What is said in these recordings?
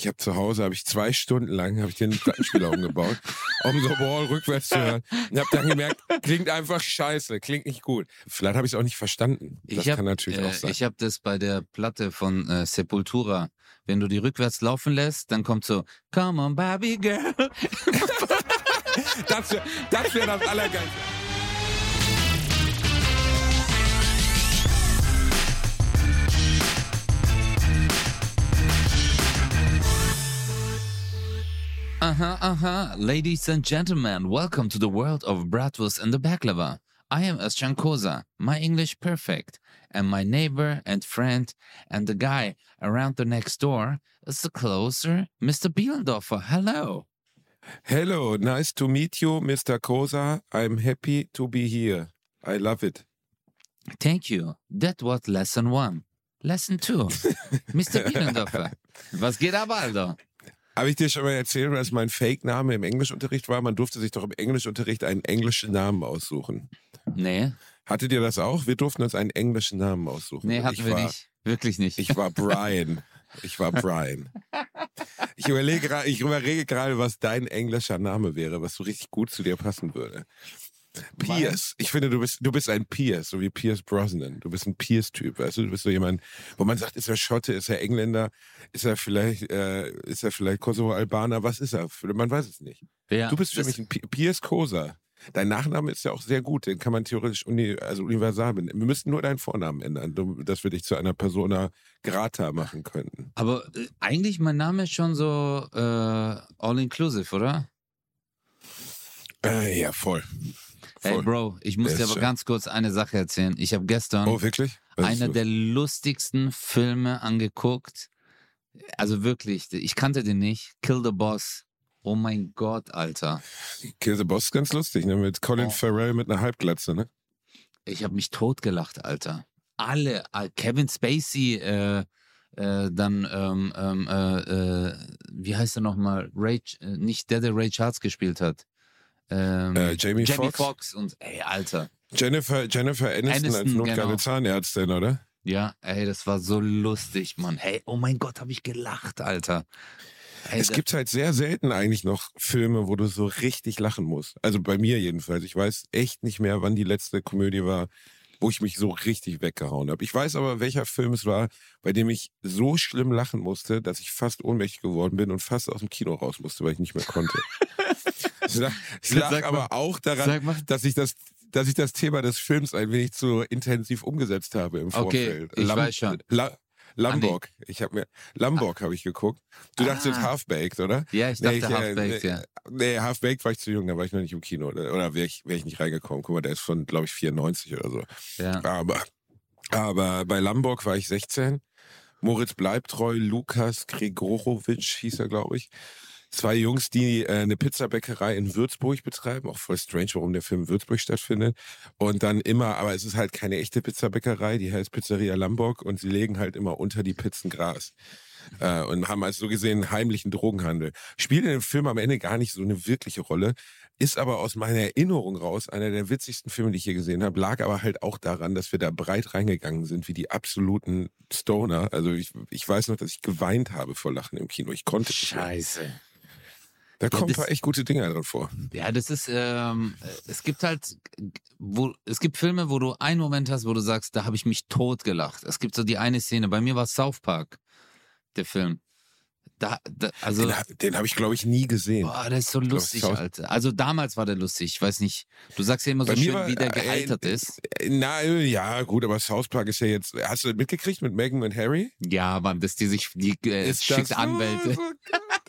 Ich habe zu Hause, habe ich zwei Stunden lang, habe ich den Plattenspieler umgebaut, um so Wall rückwärts zu hören. Und habe dann gemerkt, klingt einfach scheiße, klingt nicht gut. Vielleicht habe ich es auch nicht verstanden. Das ich hab, kann natürlich äh, auch sein. Ich habe das bei der Platte von äh, Sepultura. Wenn du die rückwärts laufen lässt, dann kommt so Come on, Barbie Girl. das wäre das, wär das Allergeilste. Aha, aha. Ladies and gentlemen, welcome to the world of Bratwurst and the Baklava. I am Özcan Koza, my English perfect, and my neighbor and friend and the guy around the next door is the closer, Mr. Bielendorfer. Hello. Hello, nice to meet you, Mr. Kosa. I'm happy to be here. I love it. Thank you. That was lesson one. Lesson two. Mr. Bielendorfer. Was geht ab, Alter? Habe ich dir schon mal erzählt, was mein Fake-Name im Englischunterricht war? Man durfte sich doch im Englischunterricht einen englischen Namen aussuchen. Nee, Hattet ihr das auch? Wir durften uns einen englischen Namen aussuchen. nee, hatten ich wir war, nicht. Wirklich nicht. Ich war Brian. Ich war Brian. Ich überlege ich überlege gerade, was dein englischer Name wäre, was so richtig gut zu dir passen würde. Pierce. Ich finde, du bist, du bist ein Pierce, so wie Pierce Brosnan. Du bist ein Pierce-Typ, weißt du? Du bist so jemand, wo man sagt, ist er Schotte, ist er Engländer, ist er vielleicht, äh, ist er vielleicht Kosovo-Albaner, was ist er? Man weiß es nicht. Ja, Du bist für mich ein Pi- Pierce Kosa. Dein Nachname ist ja auch sehr gut, den kann man theoretisch uni also universal benennen. Wir müssten nur deinen Vornamen ändern, dass wir dich zu einer Persona grata machen könnten. Aber äh, eigentlich mein Name ist schon so äh, all-inclusive, oder? Äh, ja, voll. Hey voll. Bro, ich muss dir aber schön. ganz kurz eine Sache erzählen. Ich habe gestern oh, wirklich? Einer der lustigsten Filme angeguckt. Also wirklich, ich kannte den nicht. Kill the Boss. Oh mein Gott, Alter. Kill the Boss ist ganz lustig, ne? Mit Colin Oh. Farrell mit einer Halbglatze, ne? Ich habe mich totgelacht, Alter. Alle, äh, Kevin Spacey, äh, äh, dann, ähm, ähm, äh, äh, wie heißt er nochmal? Ray, äh, nicht der, der Ray Charles gespielt hat. Ähm, Äh, Jamie Jamie Foxx? Foxx und, ey, Alter. Jennifer, Jennifer Aniston, als Aniston, notgeile genau. Zahnärztin, oder? Ja, ey, das war so lustig, Mann. Hey, oh mein Gott, habe ich gelacht, Alter. Ey, Es gibt halt sehr selten eigentlich noch Filme, wo du so richtig lachen musst. Also bei mir jedenfalls. Ich weiß echt nicht mehr, wann die letzte Komödie war, wo ich mich so richtig weggehauen habe. Ich weiß aber, welcher Film es war, bei dem ich so schlimm lachen musste, dass ich fast ohnmächtig geworden bin und fast aus dem Kino raus musste, weil ich nicht mehr konnte. Es lag, Sag mal. aber auch daran, mal. dass ich das dass ich das Thema des Films ein wenig zu intensiv umgesetzt habe im Okay, Vorfeld. ich weiß schon. La Lamborg. Ich habe mir Lamborg habe ich geguckt. Du dachtest Ah. Half-Baked, oder? Ja, ich Nee, dachte äh, Half-Baked, nee, ja. Nee, Half-Baked war ich zu jung, da war ich noch nicht im Kino. Oder, oder wäre ich, wär ich nicht reingekommen. Guck mal, der ist von, glaube ich, 94 oder so. ja. Aber, aber bei Lamborg war ich 16. Moritz Bleibtreu, Lukas Gregorowitsch hieß er, glaube ich. Zwei Jungs, die äh, eine Pizzabäckerei in Würzburg betreiben. Auch voll strange, warum der Film in Würzburg stattfindet. Und dann immer, aber es ist halt keine echte Pizzabäckerei, die heißt Pizzeria Lamborg und sie legen halt immer unter die Pizzen Gras. Äh, und haben also so gesehen einen heimlichen Drogenhandel. Spielt in dem Film am Ende gar nicht so eine wirkliche Rolle, ist aber aus meiner Erinnerung raus einer der witzigsten Filme, die ich je gesehen habe, lag aber halt auch daran, dass wir da breit reingegangen sind, wie die absoluten Stoner. Also ich, ich weiß noch, dass ich geweint habe vor Lachen im Kino. Ich konnte nicht. Scheiße. Da kommen ein das- paar echt gute Dinger drin vor. Ja, das ist, ähm, es gibt halt, wo, es gibt Filme, wo du einen Moment hast, wo du sagst, da habe ich mich tot gelacht. Es gibt so die eine Szene, bei mir war South Park, der Film. Da, da also, Den, den habe ich, glaube ich, nie gesehen. boah, der ist so lustig, South- Alter. Also damals war der lustig, ich weiß nicht. Du sagst ja immer so schön, war- wie der äh, gealtert äh, ist. Na, ja, gut, aber South Park ist ja jetzt. Hast du mitgekriegt mit Meghan und Harry? Ja, Mann, dass die sich, die äh, schickt das Anwälte. So,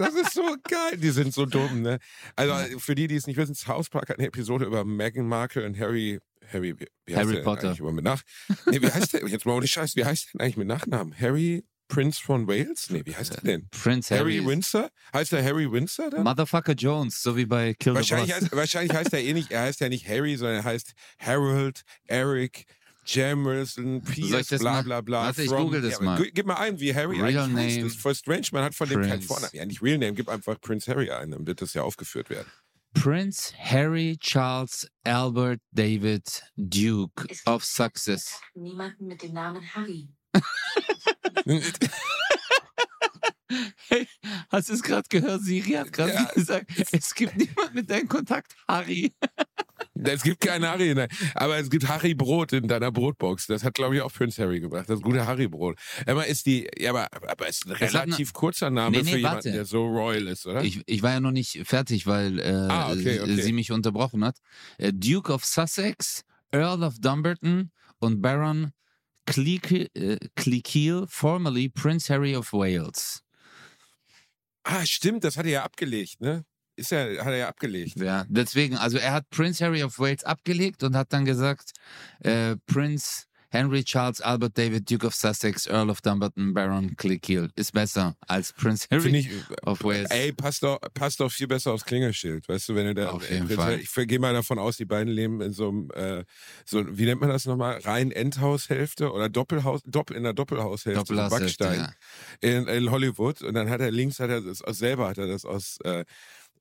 das ist so geil. Die sind so dumm, ne? Also für die, die es nicht wissen, South Park hat eine Episode über Meghan Markle und Harry. Harry, wie, heißt Harry der Potter. Eigentlich mit Nach nee, wie heißt der? Jetzt mal ohne Scheiß, wie heißt der denn eigentlich mit Nachnamen? Harry Prince von Wales? Nee, wie heißt der denn? Prince Harry, Harry. Windsor? Heißt der Harry Windsor dann? Motherfucker Jones, so wie bei Kill the Wahrscheinlich Boss. heißt, wahrscheinlich heißt er eh nicht, er heißt ja nicht Harry, sondern er heißt Harold, Eric, Jamerson, Pierce, das bla mal- bla bla. Warte, ich from- google das ja, mal. Gib mal ein, wie Harry Real eigentlich name Das ist voll strange, man hat von dem keinen Prince. Vornamen. Ja, nicht Real Name, gib einfach Prince Harry ein, dann wird das ja aufgeführt werden. Prince Harry Charles Albert David Duke of Success. Niemanden mit dem Namen Harry. Hey, hast du es gerade gehört? Siri hat gerade Ja. gesagt, es gibt niemand mit deinem Kontakt, Harry. Es gibt kein Harry, nein. aber es gibt Harry Brot in deiner Brotbox. Das hat, glaube ich, auch Prince Harry gebracht. Das gute Harry Brot. Aber ist die, ja, aber, aber ist ein hat eine- relativ kurzer Name Nee, nee, für jemanden, warte. der so royal ist, oder? Ich, ich war ja noch nicht fertig, weil äh, Ah, okay, okay. sie mich unterbrochen hat. Äh, Duke of Sussex, Earl of Dumbarton und Baron Cleek- äh, Cleekeel, formerly Prince Harry of Wales. Ah, stimmt, das hat er ja abgelegt, ne? Ist ja, hat er ja abgelegt. Ja, deswegen, also er hat Prince Harry of Wales abgelegt und hat dann gesagt, äh, Prince Henry Charles Albert David Duke of Sussex, Earl of Dumbarton, Baron Cleekeel ist besser als Prince Harry ich, of Wales. ey, passt doch, passt doch viel besser aufs Klingelschild, weißt du, wenn du da, Auf jeden Prinz- Fall. ich gehe mal davon aus, die beiden leben in so einem, äh, so, wie nennt man das nochmal, rein Endhaushälfte oder Doppelhaus, Doppel, in der Doppelhaushälfte, so Doppelhaushälfte, Backstein. ja. in, in Hollywood und dann hat er links hat er das selber hat er das aus äh,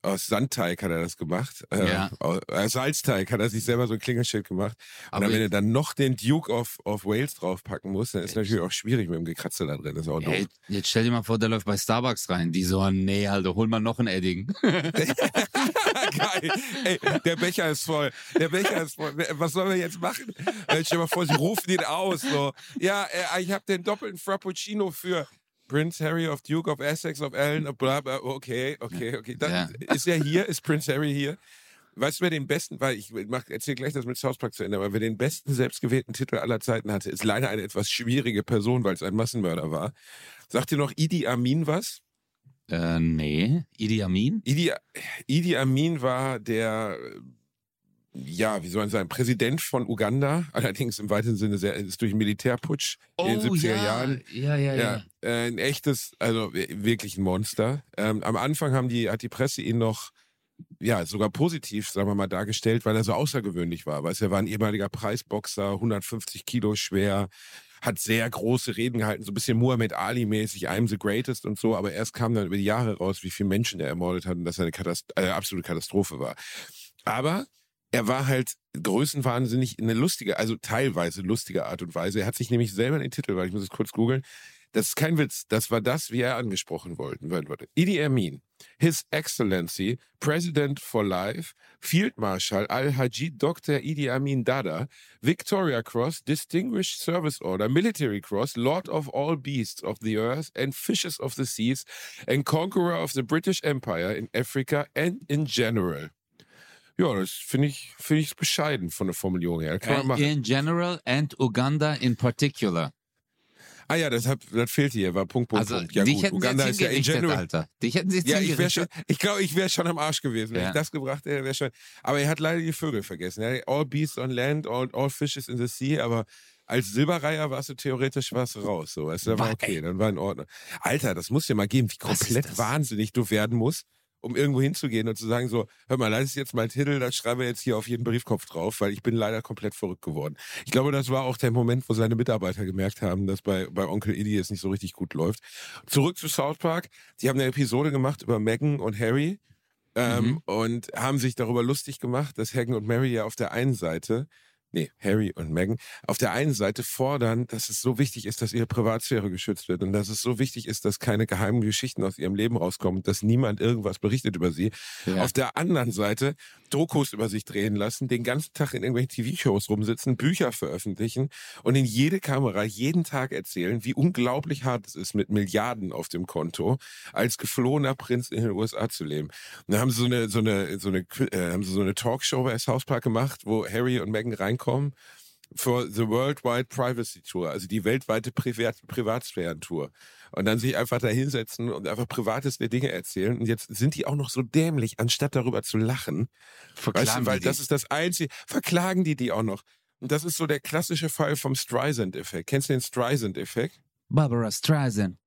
aus Sandteig hat er das gemacht. Äh, Ja. aus, äh, Salzteig hat er sich selber so ein Klingelschild gemacht. Und Aber dann, wenn er dann noch den Duke of, of Wales draufpacken muss, dann ist natürlich auch schwierig mit dem Gekratzer da drin. Das ist auch doof. Ey, jetzt stell dir mal vor, der läuft bei Starbucks rein. Die so, nee, Alter, hol mal noch ein Edding. Geil. Ey, der Becher ist voll. Der Becher ist voll. Was sollen wir jetzt machen? Äh, stell dir mal vor, sie rufen ihn aus. So. Ja, äh, ich habe den doppelten Frappuccino für Prince Harry of Duke of Essex of Allen. of Bla, bla. Okay, okay, okay. Dann, Ja. Ist er hier? Ist Prince Harry hier? Weißt du, wer den besten, weil ich mach, erzähl gleich das mit South Park zu Ende, aber wer den besten selbstgewählten Titel aller Zeiten hatte, ist leider eine etwas schwierige Person, weil es ein Massenmörder war. Sagt dir noch Idi Amin was? äh, nee. Idi Amin? Idi, Idi Amin war der, äh, ja, wie soll man sagen, Präsident von Uganda, allerdings im weiteren Sinne sehr, ist durch einen Militärputsch in den 70er Oh, ja. Jahren. Ja, ja, ja. Ja, äh, ein echtes, also wirklich ein Monster. Ähm, am Anfang haben die, hat die Presse ihn noch, ja, sogar positiv, sagen wir mal, dargestellt, weil er so außergewöhnlich war. Weißt er war ein ehemaliger Preisboxer, 150 Kilo schwer, hat sehr große Reden gehalten, so ein bisschen Muhammad Ali-mäßig, I'm the greatest und so, aber erst kam dann über die Jahre raus, wie viele Menschen er ermordet hat und dass er eine Katast äh, absolute Katastrophe war. Aber er war halt größenwahnsinnig in eine lustige, also teilweise lustige Art und Weise. Er hat sich nämlich selber den Titel, weil ich muss es kurz googeln, das ist kein Witz, das war das, wie er angesprochen wollten, werden würde. Idi Amin, His Excellency, President for Life, Field Marshal Al-Haji Dr. Idi Amin Dada, Victoria Cross, Distinguished Service Order, Military Cross, Lord of all beasts of the earth and fishes of the seas, and Conqueror of the British Empire in Africa and in general. Ja, das finde ich, finde ich bescheiden von der Formulierung her. Kann man machen. In general and Uganda in particular. Ah ja, das, hab, das fehlte hier, war Punkt, Punkt, Also, Punkt. Ja dich gut, hätten Uganda ist ja in general. Alter. Dich hätten sie Ja, ich hingerichtet. ich glaube, ich wäre schon am Arsch gewesen, wenn Ja. ich das gebracht hätte, wäre schon. Aber er hat leider die Vögel vergessen. Er hat All beasts on land, all, all fishes in the sea, aber als Silberreiher warst du theoretisch du raus. So, da war Wa- okay, dann war in Ordnung. Alter, das muss dir mal geben, wie Was komplett wahnsinnig du werden musst, um irgendwo hinzugehen und zu sagen so, hör mal, das ist jetzt mein Titel, das schreiben wir jetzt hier auf jeden Briefkopf drauf, weil ich bin leider komplett verrückt geworden. Ich glaube, das war auch der Moment, wo seine Mitarbeiter gemerkt haben, dass bei, bei Onkel Eddie es nicht so richtig gut läuft. Zurück zu South Park. Die haben eine Episode gemacht über Meghan und Harry ähm, Mhm. und haben sich darüber lustig gemacht, dass Meghan und Mary ja auf der einen Seite, nee, Harry und Meghan, auf der einen Seite fordern, dass es so wichtig ist, dass ihre Privatsphäre geschützt wird und dass es so wichtig ist, dass keine geheimen Geschichten aus ihrem Leben rauskommen, dass niemand irgendwas berichtet über sie. Ja. Auf der anderen Seite Dokus über sich drehen lassen, den ganzen Tag in irgendwelchen TV-Shows rumsitzen, Bücher veröffentlichen und in jede Kamera jeden Tag erzählen, wie unglaublich hart es ist, mit Milliarden auf dem Konto als geflohener Prinz in den USA zu leben. Und da haben sie so eine, so eine, so eine, äh, haben sie so eine Talkshow bei South Park gemacht, wo Harry und Meghan reinkommen für The Worldwide Privacy Tour, also die weltweite Privat Privatsphären-Tour. Und dann sich einfach da hinsetzen und einfach privateste Dinge erzählen. Und jetzt sind die auch noch so dämlich, anstatt darüber zu lachen. Weißt Verklagen du, weil die das dich. ist das Einzige. Verklagen die die auch noch. Und das ist so der klassische Fall vom Streisand-Effekt. Kennst du den Streisand-Effekt? Barbara Streisand.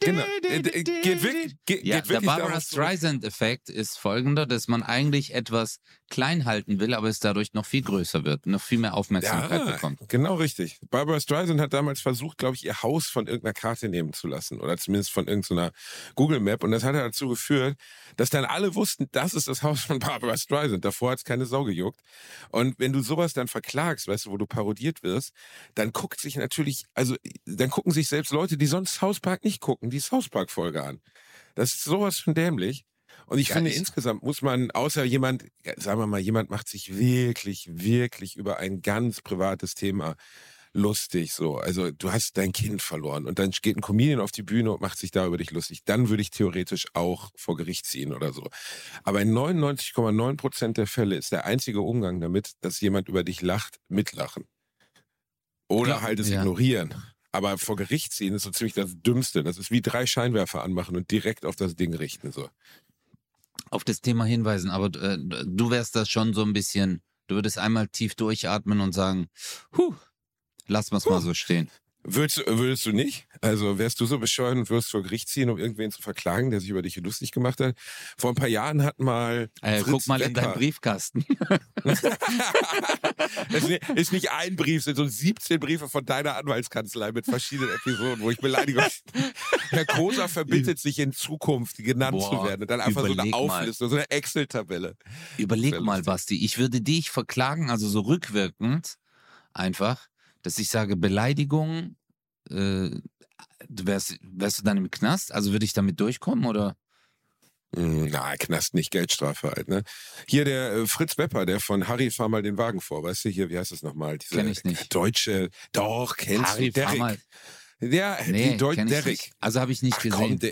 Genau. Geht wirklich, geht, Ja, geht der Barbara. Streisand-Effekt ist folgender, dass man eigentlich etwas klein halten will, aber es dadurch noch viel größer wird, noch viel mehr Aufmerksamkeit bekommt. genau richtig. Barbara Streisand hat damals versucht, glaube ich, ihr Haus von irgendeiner Karte nehmen zu lassen oder zumindest von irgendeiner Google Map und das hat dazu geführt, dass dann alle wussten, das ist das Haus von Barbara Streisand. Davor hat es keine Sau gejuckt. Und wenn du sowas dann verklagst, weißt du, wo du parodiert wirst, dann guckt sich natürlich, also dann gucken sich sich selbst Leute, die sonst South Park nicht gucken, die South Park-Folge an. Das ist sowas von dämlich. Und ich Ja, finde, ich- insgesamt muss man, außer jemand, sagen wir mal, jemand macht sich wirklich, wirklich über ein ganz privates Thema lustig, so. Also, du hast dein Kind verloren und dann geht ein Comedian auf die Bühne und macht sich da über dich lustig. Dann würde ich theoretisch auch vor Gericht ziehen oder so. Aber in 99,9 Prozent der Fälle ist der einzige Umgang damit, dass jemand über dich lacht, mitlachen. Oder halt es ja. ignorieren. Aber vor Gericht ziehen ist so ziemlich das Dümmste. Das ist wie drei Scheinwerfer anmachen und direkt auf das Ding richten, so. auf das Thema hinweisen, aber äh, du wärst das schon so ein bisschen, du würdest einmal tief durchatmen und sagen, huh, lass mal's mal so stehen. Würdest, du- würdest du nicht? Also wärst du so bescheuert und würdest vor Gericht ziehen, um irgendwen zu verklagen, der sich über dich lustig gemacht hat? Vor ein paar Jahren hat mal. Äh, guck mal in deinen Briefkasten. das ist nicht- ein Brief, es sind so 17 Briefe von deiner Anwaltskanzlei mit verschiedenen Episoden, wo ich Beleidigung. Herr Koser verbittet sich in Zukunft genannt Boah, zu werden. Und dann einfach so eine. Auflistung, so eine Excel-Tabelle. Überleg mal. Basti, ich würde dich verklagen, also so rückwirkend, einfach, dass ich sage, Beleidigung, äh, wärst, wärst du dann im Knast? Also würde ich damit durchkommen oder? Hm, Na, Knast nicht, Geldstrafe halt, ne? Hier der äh, Fritz Wepper, der von Harry fahr mal den Wagen vor, weißt du, hier, wie heißt das nochmal? Diese Kenn ich nicht. Deutsche, doch, kennst Harry, du, Derek. mal. Ja, Nee, die Deut kenn ich Derek. nicht. Also habe ich nicht Ach, gesehen. komm,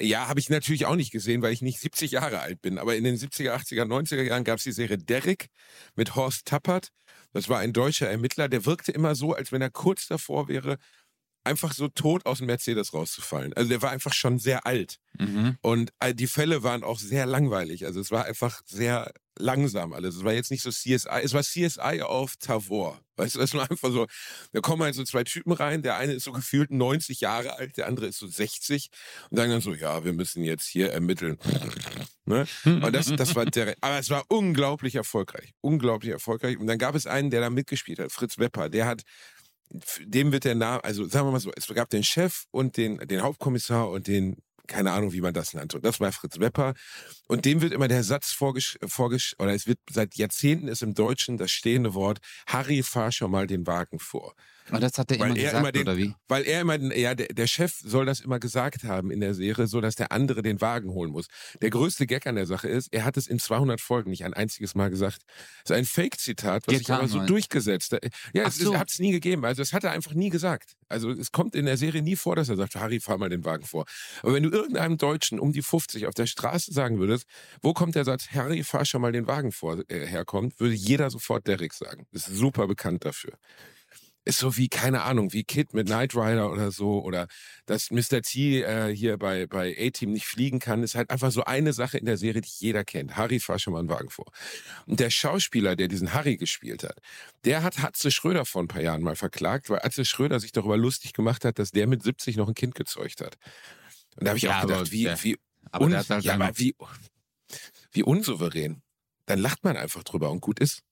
ja, habe ich natürlich auch nicht gesehen, weil ich nicht 70 Jahre alt bin. Aber in den 70er, 80er, 90er Jahren gab es die Serie Derrick mit Horst Tappert. Das war ein deutscher Ermittler, der wirkte immer so, als wenn er kurz davor wäre, einfach so tot aus dem Mercedes rauszufallen. Also der war einfach schon sehr alt. Mhm. Und äh, die Fälle waren auch sehr langweilig. Also es war einfach sehr langsam alles. Es war jetzt nicht so CSI, es war CSI auf Tavor. Weißt du, das war einfach so, da kommen halt so zwei Typen rein, der eine ist so gefühlt 90 Jahre alt, der andere ist so 60 und sagen dann so, ja, wir müssen jetzt hier ermitteln. Ne? Und das, das war der, aber es war unglaublich erfolgreich. Unglaublich erfolgreich. Und dann gab es einen, der da mitgespielt hat, Fritz Wepper, der hat dem wird der Name, also sagen wir mal so, es gab den Chef und den, den Hauptkommissar und den, keine Ahnung, wie man das nannte. Und das war Fritz Wepper. Und dem wird immer der Satz vorgesch, vorgesch oder es wird seit Jahrzehnten ist im Deutschen das stehende Wort, Harry, fahr schon mal den Wagen vor. Und das hat er Weil immer er gesagt, immer den- oder wie? Weil er immer, ja, der, der Chef soll das immer gesagt haben in der Serie, so dass der andere den Wagen holen muss. Der größte Gag an der Sache ist, er hat es in 200 Folgen nicht ein einziges Mal gesagt. Das ist ein Fake-Zitat, was sich Getan, aber so durchgesetzt hat. Ja, Ach es so. hat es nie gegeben. Also es hat er einfach nie gesagt. Also es kommt in der Serie nie vor, dass er sagt, Harry, fahr mal den Wagen vor. Aber wenn du irgendeinem Deutschen um die 50 auf der Straße sagen würdest, wo kommt der Satz, Harry, fahr schon mal den Wagen vor, äh, herkommt, würde jeder sofort Derrick sagen. Ist super bekannt dafür ist so wie, keine Ahnung, wie Kid mit Knight Rider oder so, oder dass Mr. T äh, hier bei, bei A-Team nicht fliegen kann, ist halt einfach so eine Sache in der Serie, die jeder kennt. Harry, fahr schon mal einen Wagen vor. Und der Schauspieler, der diesen Harry gespielt hat, der hat Atze Schröder vor ein paar Jahren mal verklagt, weil Atze Schröder sich darüber lustig gemacht hat, dass der mit 70 noch ein Kind gezeugt hat. Und da habe ich Ja, auch gedacht, aber wie, der- wie, Aber halt ja, aber wie, wie unsouverän. Dann lacht man einfach drüber und gut ist.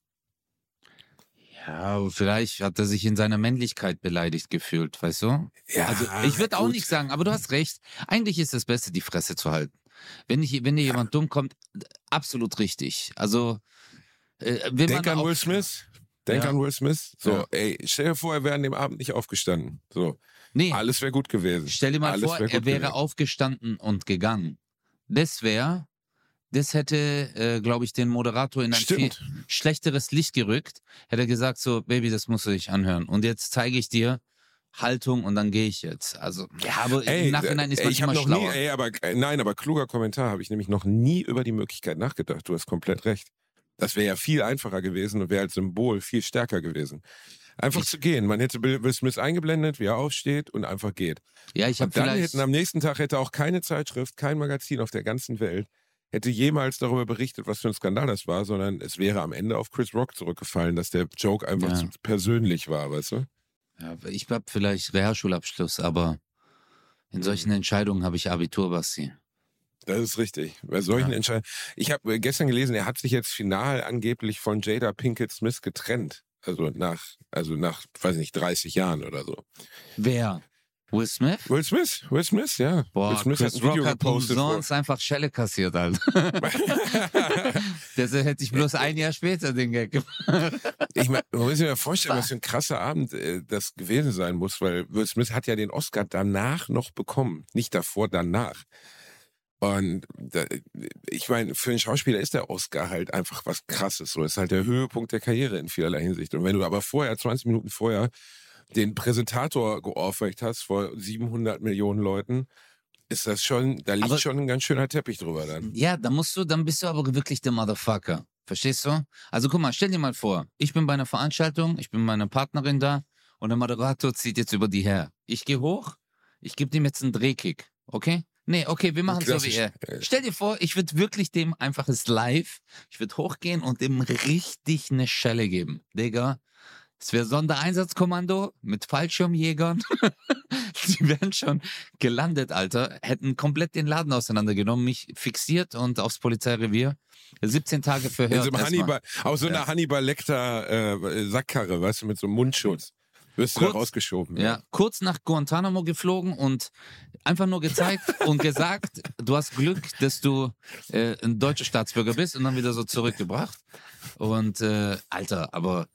Ja, vielleicht hat er sich in seiner Männlichkeit beleidigt gefühlt, weißt du? Ja, Also ich würde auch nicht sagen, aber du hast recht. Eigentlich ist das Beste, die Fresse zu halten. Wenn, ich, wenn dir jemand dumm kommt, absolut richtig. Also äh, Denk an Will Smith. Denk Ja. an Will Smith. So, Ja. ey, stell dir vor, er wäre an dem Abend nicht aufgestanden. So, Nee, alles wäre gut gewesen. stell dir mal alles vor, wär er wäre gewesen. aufgestanden und gegangen. Das wäre, das hätte, äh, glaube ich, den Moderator in ein viel Stimmt. schlechteres Licht gerückt. Hätte er gesagt so, Baby, das musst du dich anhören. Und jetzt zeige ich dir Haltung und dann gehe ich jetzt. Also, ja, aber Ey, im Nachhinein ist man ich immer noch schlauer. nie, ey, aber äh, nein, aber kluger Kommentar habe ich nämlich noch nie über die Möglichkeit nachgedacht. Du hast komplett recht. Das wäre ja viel einfacher gewesen und wäre als Symbol viel stärker gewesen. Einfach Ich- zu gehen. Man hätte Will Smith eingeblendet, wie er aufsteht und einfach geht. ja, ich habe vielleicht... hätten am nächsten Tag hätte auch keine Zeitschrift, kein Magazin auf der ganzen Welt hätte jemals darüber berichtet, was für ein Skandal das war, sondern es wäre am Ende auf Chris Rock zurückgefallen, dass der Joke einfach Ja. zu persönlich war, weißt du? Ja, ich habe vielleicht Realschulabschluss, aber in solchen Entscheidungen habe ich Abitur, Basti. Das ist richtig. Bei solchen Ja. Entscheidungen. Ich habe gestern gelesen, er hat sich jetzt final angeblich von Jada Pinkett Smith getrennt. Also nach, also nach, weiß nicht, 30 Jahren oder so. Wer? Will Smith? Will Smith, Will Smith, ja. Boah, Will Smith Chris hat ein Video Rock hat umsonst einfach Schelle kassiert, Alter. Deshalb hätte ich bloß ein Jahr später den Gag gemacht. Ich mein, man muss sich mal vorstellen, was für ein krasser Abend äh, das gewesen sein muss, weil Will Smith hat ja den Oscar danach noch bekommen. Nicht davor, danach. Und da, ich meine, für einen Schauspieler ist der Oscar halt einfach was krasses. So ist halt der Höhepunkt der Karriere in vielerlei Hinsicht. Und wenn du aber vorher, 20 Minuten vorher, den Präsentator geohrfeigt hast vor 700 Millionen Leuten, ist das schon, da liegt Aber- schon ein ganz schöner Teppich drüber dann. Ja, dann musst du, dann bist du aber wirklich der Motherfucker. Verstehst du? Also guck mal, stell dir mal vor, ich bin bei einer Veranstaltung, ich bin mit meiner Partnerin da und der Moderator zieht jetzt über die her. Ich gehe hoch, ich gebe dem jetzt einen Drehkick, okay? Nee, okay, wir machen so wie er. äh, Stell dir vor, ich würde wirklich dem einfaches Live, ich würde hochgehen und dem richtig eine Schelle geben. Digga, es wäre Sondereinsatzkommando mit Fallschirmjägern. Die wären schon gelandet, Alter. Hätten komplett den Laden auseinandergenommen, mich fixiert und aufs Polizeirevier. 17 Tage Verhör. In so einem erstmal. Hannibal, aus so einer Ja. Hannibal Lecter äh, Sackkarre, weißt du, mit so einem Mundschutz. Wirst du da rausgeschoben. Ja, kurz nach Guantanamo geflogen und einfach nur gezeigt und gesagt, du hast Glück, dass du äh, ein deutscher Staatsbürger bist und dann wieder so zurückgebracht. Und äh, Alter, aber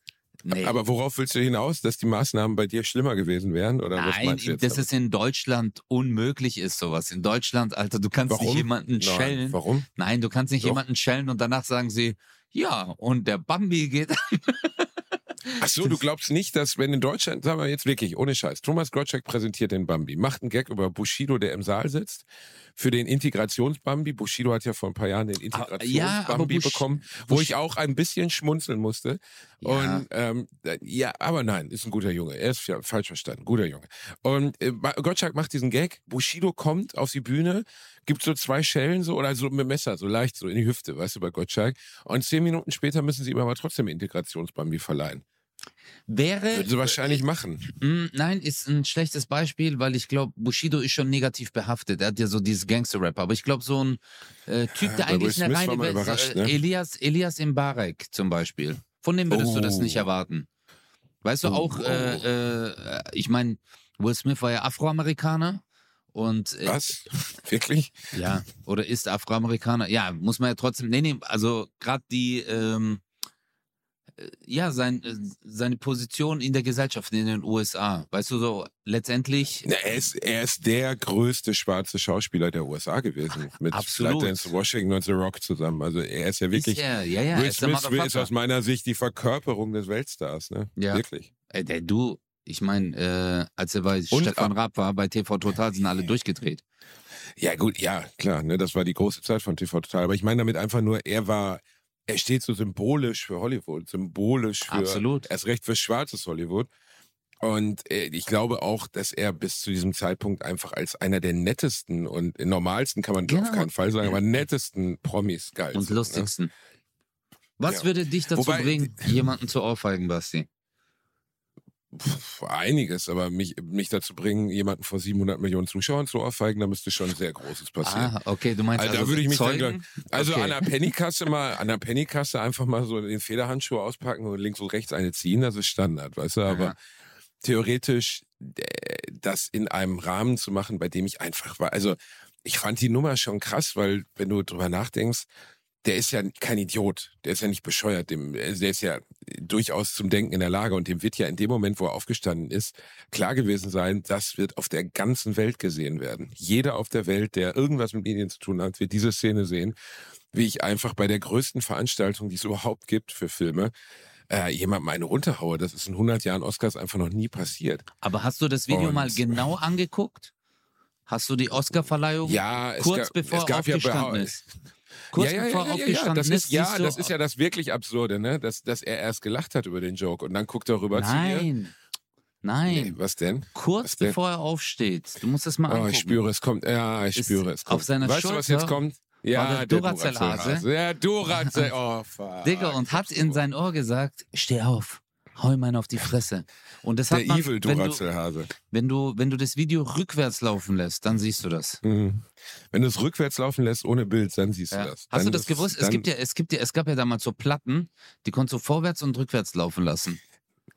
nee. Aber worauf willst du hinaus, dass die Maßnahmen bei dir schlimmer gewesen wären? Oder was Nein, meinst du jetzt dass damit? es in Deutschland unmöglich ist, sowas. In Deutschland, Alter, du kannst Warum? nicht jemanden Nein, schellen. Warum? Nein, du kannst nicht Doch. jemanden schellen und danach sagen sie, ja, und der Bambi geht. Ach so, du glaubst nicht, dass wenn in Deutschland, sagen wir jetzt wirklich, ohne Scheiß, Thomas Gottschalk präsentiert den Bambi, macht einen Gag über Bushido, der im Saal sitzt, für den Integrationsbambi. Bushido hat ja vor ein paar Jahren den ja, aber Integrationsbambi Bush- bekommen, wo ich auch ein bisschen schmunzeln musste. Ja. Und ähm, äh, ja, aber nein, ist ein guter Junge. Er ist ja falsch verstanden, guter Junge. Und äh, Gottschalk macht diesen Gag. Bushido kommt auf die Bühne, gibt so zwei Schellen so oder so mit dem Messer, so leicht so in die Hüfte, weißt du, bei Gottschalk. Und zehn Minuten später müssen sie ihm aber trotzdem Integrationsbambi verleihen. Wäre. Würden sie wahrscheinlich machen. Mm, Nein, ist ein schlechtes Beispiel, weil ich glaube, Bushido ist schon negativ behaftet. Er hat ja so dieses Gangster-Rap. Aber ich glaube, so ein äh, Typ, Ja, der eigentlich eine reine Welt, ne? Elias, Elias Mbarek zum Beispiel. Von dem würdest du das Oh. nicht erwarten. Weißt du, Oh, auch, äh, äh, ich meine, Will Smith war ja Afroamerikaner. Und äh, Was? Wirklich? ja, oder ist Afroamerikaner. Ja, muss man ja trotzdem. Nee, nee, also gerade die, ähm, äh, ja, sein, äh, seine Position in der Gesellschaft in den USA. Weißt du, so letztendlich. Na, er, ist, er ist der größte schwarze Schauspieler der USA gewesen. Mit Dance Washington und The Rock zusammen. Also er ist ja wirklich. Ist er, ja, ja, Will ist Smith ist Motherfucker. aus meiner Sicht die Verkörperung des Weltstars, ne? Ja. Wirklich. Äh, der, du, ich meine, äh, als er bei Stefan Raab war, bei TV Total sind alle durchgedreht. Ja, gut, ja, klar, ne? Das war die große Zeit von TV Total. Aber ich meine damit einfach nur, er war, er steht so symbolisch für Hollywood, symbolisch für Absolut. erst recht für schwarzes Hollywood. Und äh, ich glaube auch, dass er bis zu diesem Zeitpunkt einfach als einer der nettesten und normalsten, kann man Genau. auf keinen Fall sagen, aber nettesten Promis galt. Und Ne? lustigsten. Was Ja. würde dich dazu Wobei- bringen, jemanden zu ohrfeigen, Basti? Pff, einiges, aber mich, mich dazu bringen, jemanden vor 700 Millionen Zuschauern zu ohrfeigen, da müsste schon sehr Großes passieren. Ah, okay, du meinst Also, also, da würde ich mich dann Zeugen? gleich- Also okay. an der Pennykasse mal, an der Pennykasse einfach mal so den Federhandschuh auspacken und links und rechts eine ziehen, das ist Standard, weißt du, aber Aha. theoretisch äh, das in einem Rahmen zu machen, bei dem ich einfach war, also ich fand die Nummer schon krass, weil wenn du drüber nachdenkst, der ist ja kein Idiot, der ist ja nicht bescheuert, dem, also der ist ja durchaus zum Denken in der Lage und dem wird ja in dem Moment, wo er aufgestanden ist, klar gewesen sein, das wird auf der ganzen Welt gesehen werden. Jeder auf der Welt, der irgendwas mit Medien zu tun hat, wird diese Szene sehen, wie ich einfach bei der größten Veranstaltung, die es überhaupt gibt für Filme, äh, jemandem eine runterhaue. Das ist in 100 Jahren Oscars einfach noch nie passiert. Aber hast du das Video Und- mal genau angeguckt? Hast du die Oscar-Verleihung Ja, kurz gab, bevor es er gab ja aufgestanden behau- ist? Kurz ja, bevor ja, er ja, ja, aufgestanden das ist, ja, das ist ja das wirklich Absurde, ne? Dass, dass er erst gelacht hat über den Joke und dann guckt er rüber zu dir. Nein, nein. Nee, was denn? Kurz was denn? bevor er aufsteht. Du musst das mal Oh, angucken. ich spüre, es kommt. Ja, ich Ist spüre, es kommt. auf seiner weißt du, was Schulter jetzt kommt? Ja, der der Duracell-Hase. Ja, Duracell. Oh, fuck. Digga, und hat in sein Ohr gesagt, steh auf, hau ihm einen auf die Fresse. Und das hat Der man, Evil wenn du, Duracell-Hase. wenn, du, wenn du das Video rückwärts laufen lässt, dann siehst du das. Mhm. Wenn du es rückwärts laufen lässt ohne Bild, dann siehst Ja. du das. Hast dann du das gewusst? Es gibt ja, es gibt ja, es gab ja damals so Platten, die konntest du vorwärts und rückwärts laufen lassen.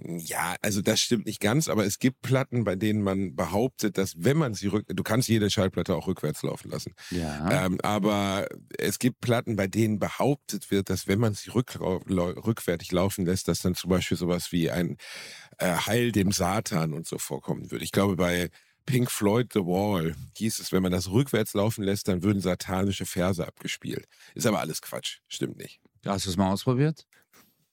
Ja, also das stimmt nicht ganz, aber es gibt Platten, bei denen man behauptet, dass wenn man sie rück, du kannst jede Schallplatte auch rückwärts laufen lassen. Ja. Ähm, aber es gibt Platten, bei denen behauptet wird, dass wenn man sie rück, rückwärtig laufen lässt, dass dann zum Beispiel sowas wie ein äh, Heil dem Satan und so vorkommen würde. Ich glaube, bei Pink Floyd The Wall hieß es, wenn man das rückwärts laufen lässt, dann würden satanische Verse abgespielt. Ist aber alles Quatsch, stimmt nicht. Hast du es mal ausprobiert?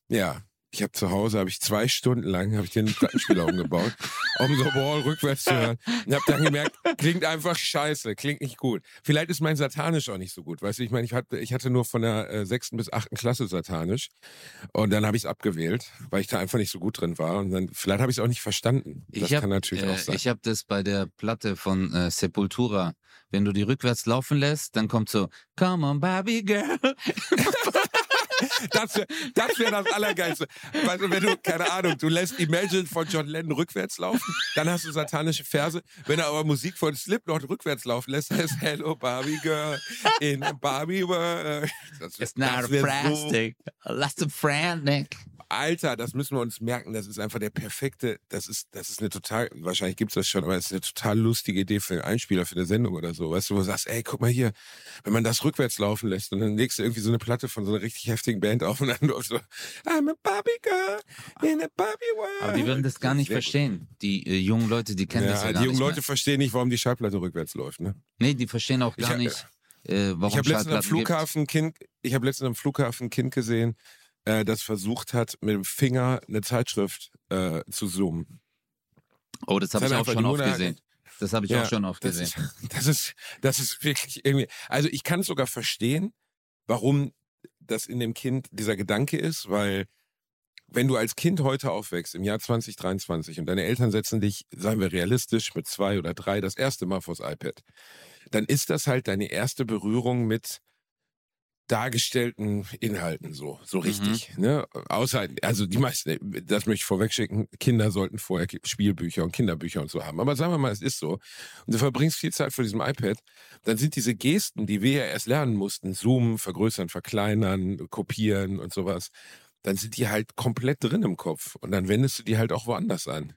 Ja, ich habe zu Hause, habe ich zwei Stunden lang, habe ich den Plattenspieler umgebaut, um The Wall rückwärts zu hören. Und habe dann gemerkt, klingt einfach scheiße, klingt nicht gut. Vielleicht ist mein Satanisch auch nicht so gut, weißt du? Ich meine, ich hatte, ich hatte nur von der äh, sechsten bis achten Klasse Satanisch und dann habe ich es abgewählt, weil ich da einfach nicht so gut drin war. Und dann, vielleicht habe ich es auch nicht verstanden. Das ich hab, kann natürlich äh, auch sein. Ich habe das bei der Platte von äh, Sepultura. Wenn du die rückwärts laufen lässt, dann kommt so, Come on, Barbie Girl. Das wäre das, wär das Allergeilste. Weißt du, wenn du, keine Ahnung, du lässt Imagine von John Lennon rückwärts laufen, dann hast du satanische Verse. Wenn er aber Musik von Slipknot rückwärts laufen lässt, heißt Hello Barbie Girl in a Barbie World. Das, It's not a das plastic. That's a frantic. Alter, das müssen wir uns merken. Das ist einfach der perfekte, das ist, das ist eine total, wahrscheinlich gibt's das schon, aber es ist eine total lustige Idee für einen Einspieler, für eine Sendung oder so. Weißt du, wo du sagst, ey, guck mal hier, wenn man das rückwärts laufen lässt und dann legst du irgendwie so eine Platte von so einer richtig heftigen Band auf und dann läuft so, I'm a Barbie girl in a Barbie world. Aber die würden das gar nicht verstehen. Die äh, jungen Leute, die kennen Ja, das ja die gar jungen nicht Leute mehr. verstehen nicht, warum die Schallplatte rückwärts läuft, ne? Nee, die verstehen auch Ich gar hab- nicht, äh, warum ich habe letztens am gibt. Flughafen ein Kind, ich habe letztens am Flughafen ein Kind gesehen, äh, das versucht hat, mit dem Finger eine Zeitschrift äh, zu zoomen. Oh, das habe ich auch schon oft gesehen. Das habe ich Ja, auch schon oft Das gesehen. ist, das ist, das ist wirklich irgendwie. Also ich kann es sogar verstehen, warum das in dem Kind dieser Gedanke ist, weil wenn du als Kind heute aufwächst, im Jahr 2023, und deine Eltern setzen dich, sagen wir realistisch, mit zwei oder drei das erste Mal vors iPad, dann ist das halt deine erste Berührung mit dargestellten Inhalten so, so richtig. Ne? Außer, also die meisten, das möchte ich vorwegschicken, Kinder sollten vorher Spielbücher und Kinderbücher und so haben. Aber sagen wir mal, es ist so. Und du verbringst viel Zeit vor diesem iPad, dann sind diese Gesten, die wir ja erst lernen mussten, zoomen, vergrößern, verkleinern, kopieren und sowas, dann sind die halt komplett drin im Kopf. Und dann wendest du die halt auch woanders an.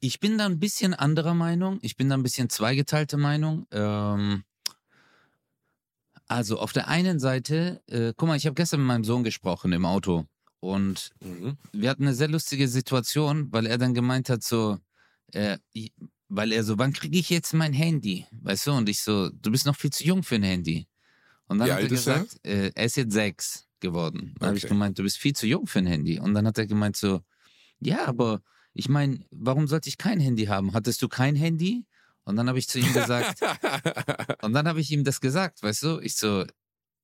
Ich bin da ein bisschen anderer Meinung. Ich bin da ein bisschen zweigeteilte Meinung. Ähm, also auf der einen Seite, äh, guck mal, ich habe gestern mit meinem Sohn gesprochen im Auto und Mhm. wir hatten eine sehr lustige Situation, weil er dann gemeint hat so, äh, weil er so, wann kriege ich jetzt mein Handy? Weißt du? Und ich so, du bist noch viel zu jung für ein Handy. Und dann Wie hat er ist er? gesagt, äh, er ist jetzt sechs geworden. Dann habe ich Okay. gemeint, du bist viel zu jung für ein Handy. Und dann hat er gemeint so, ja, aber ich meine, warum sollte ich kein Handy haben? Hattest du kein Handy? Und dann habe ich zu ihm gesagt, und dann habe ich ihm das gesagt, weißt du? Ich so,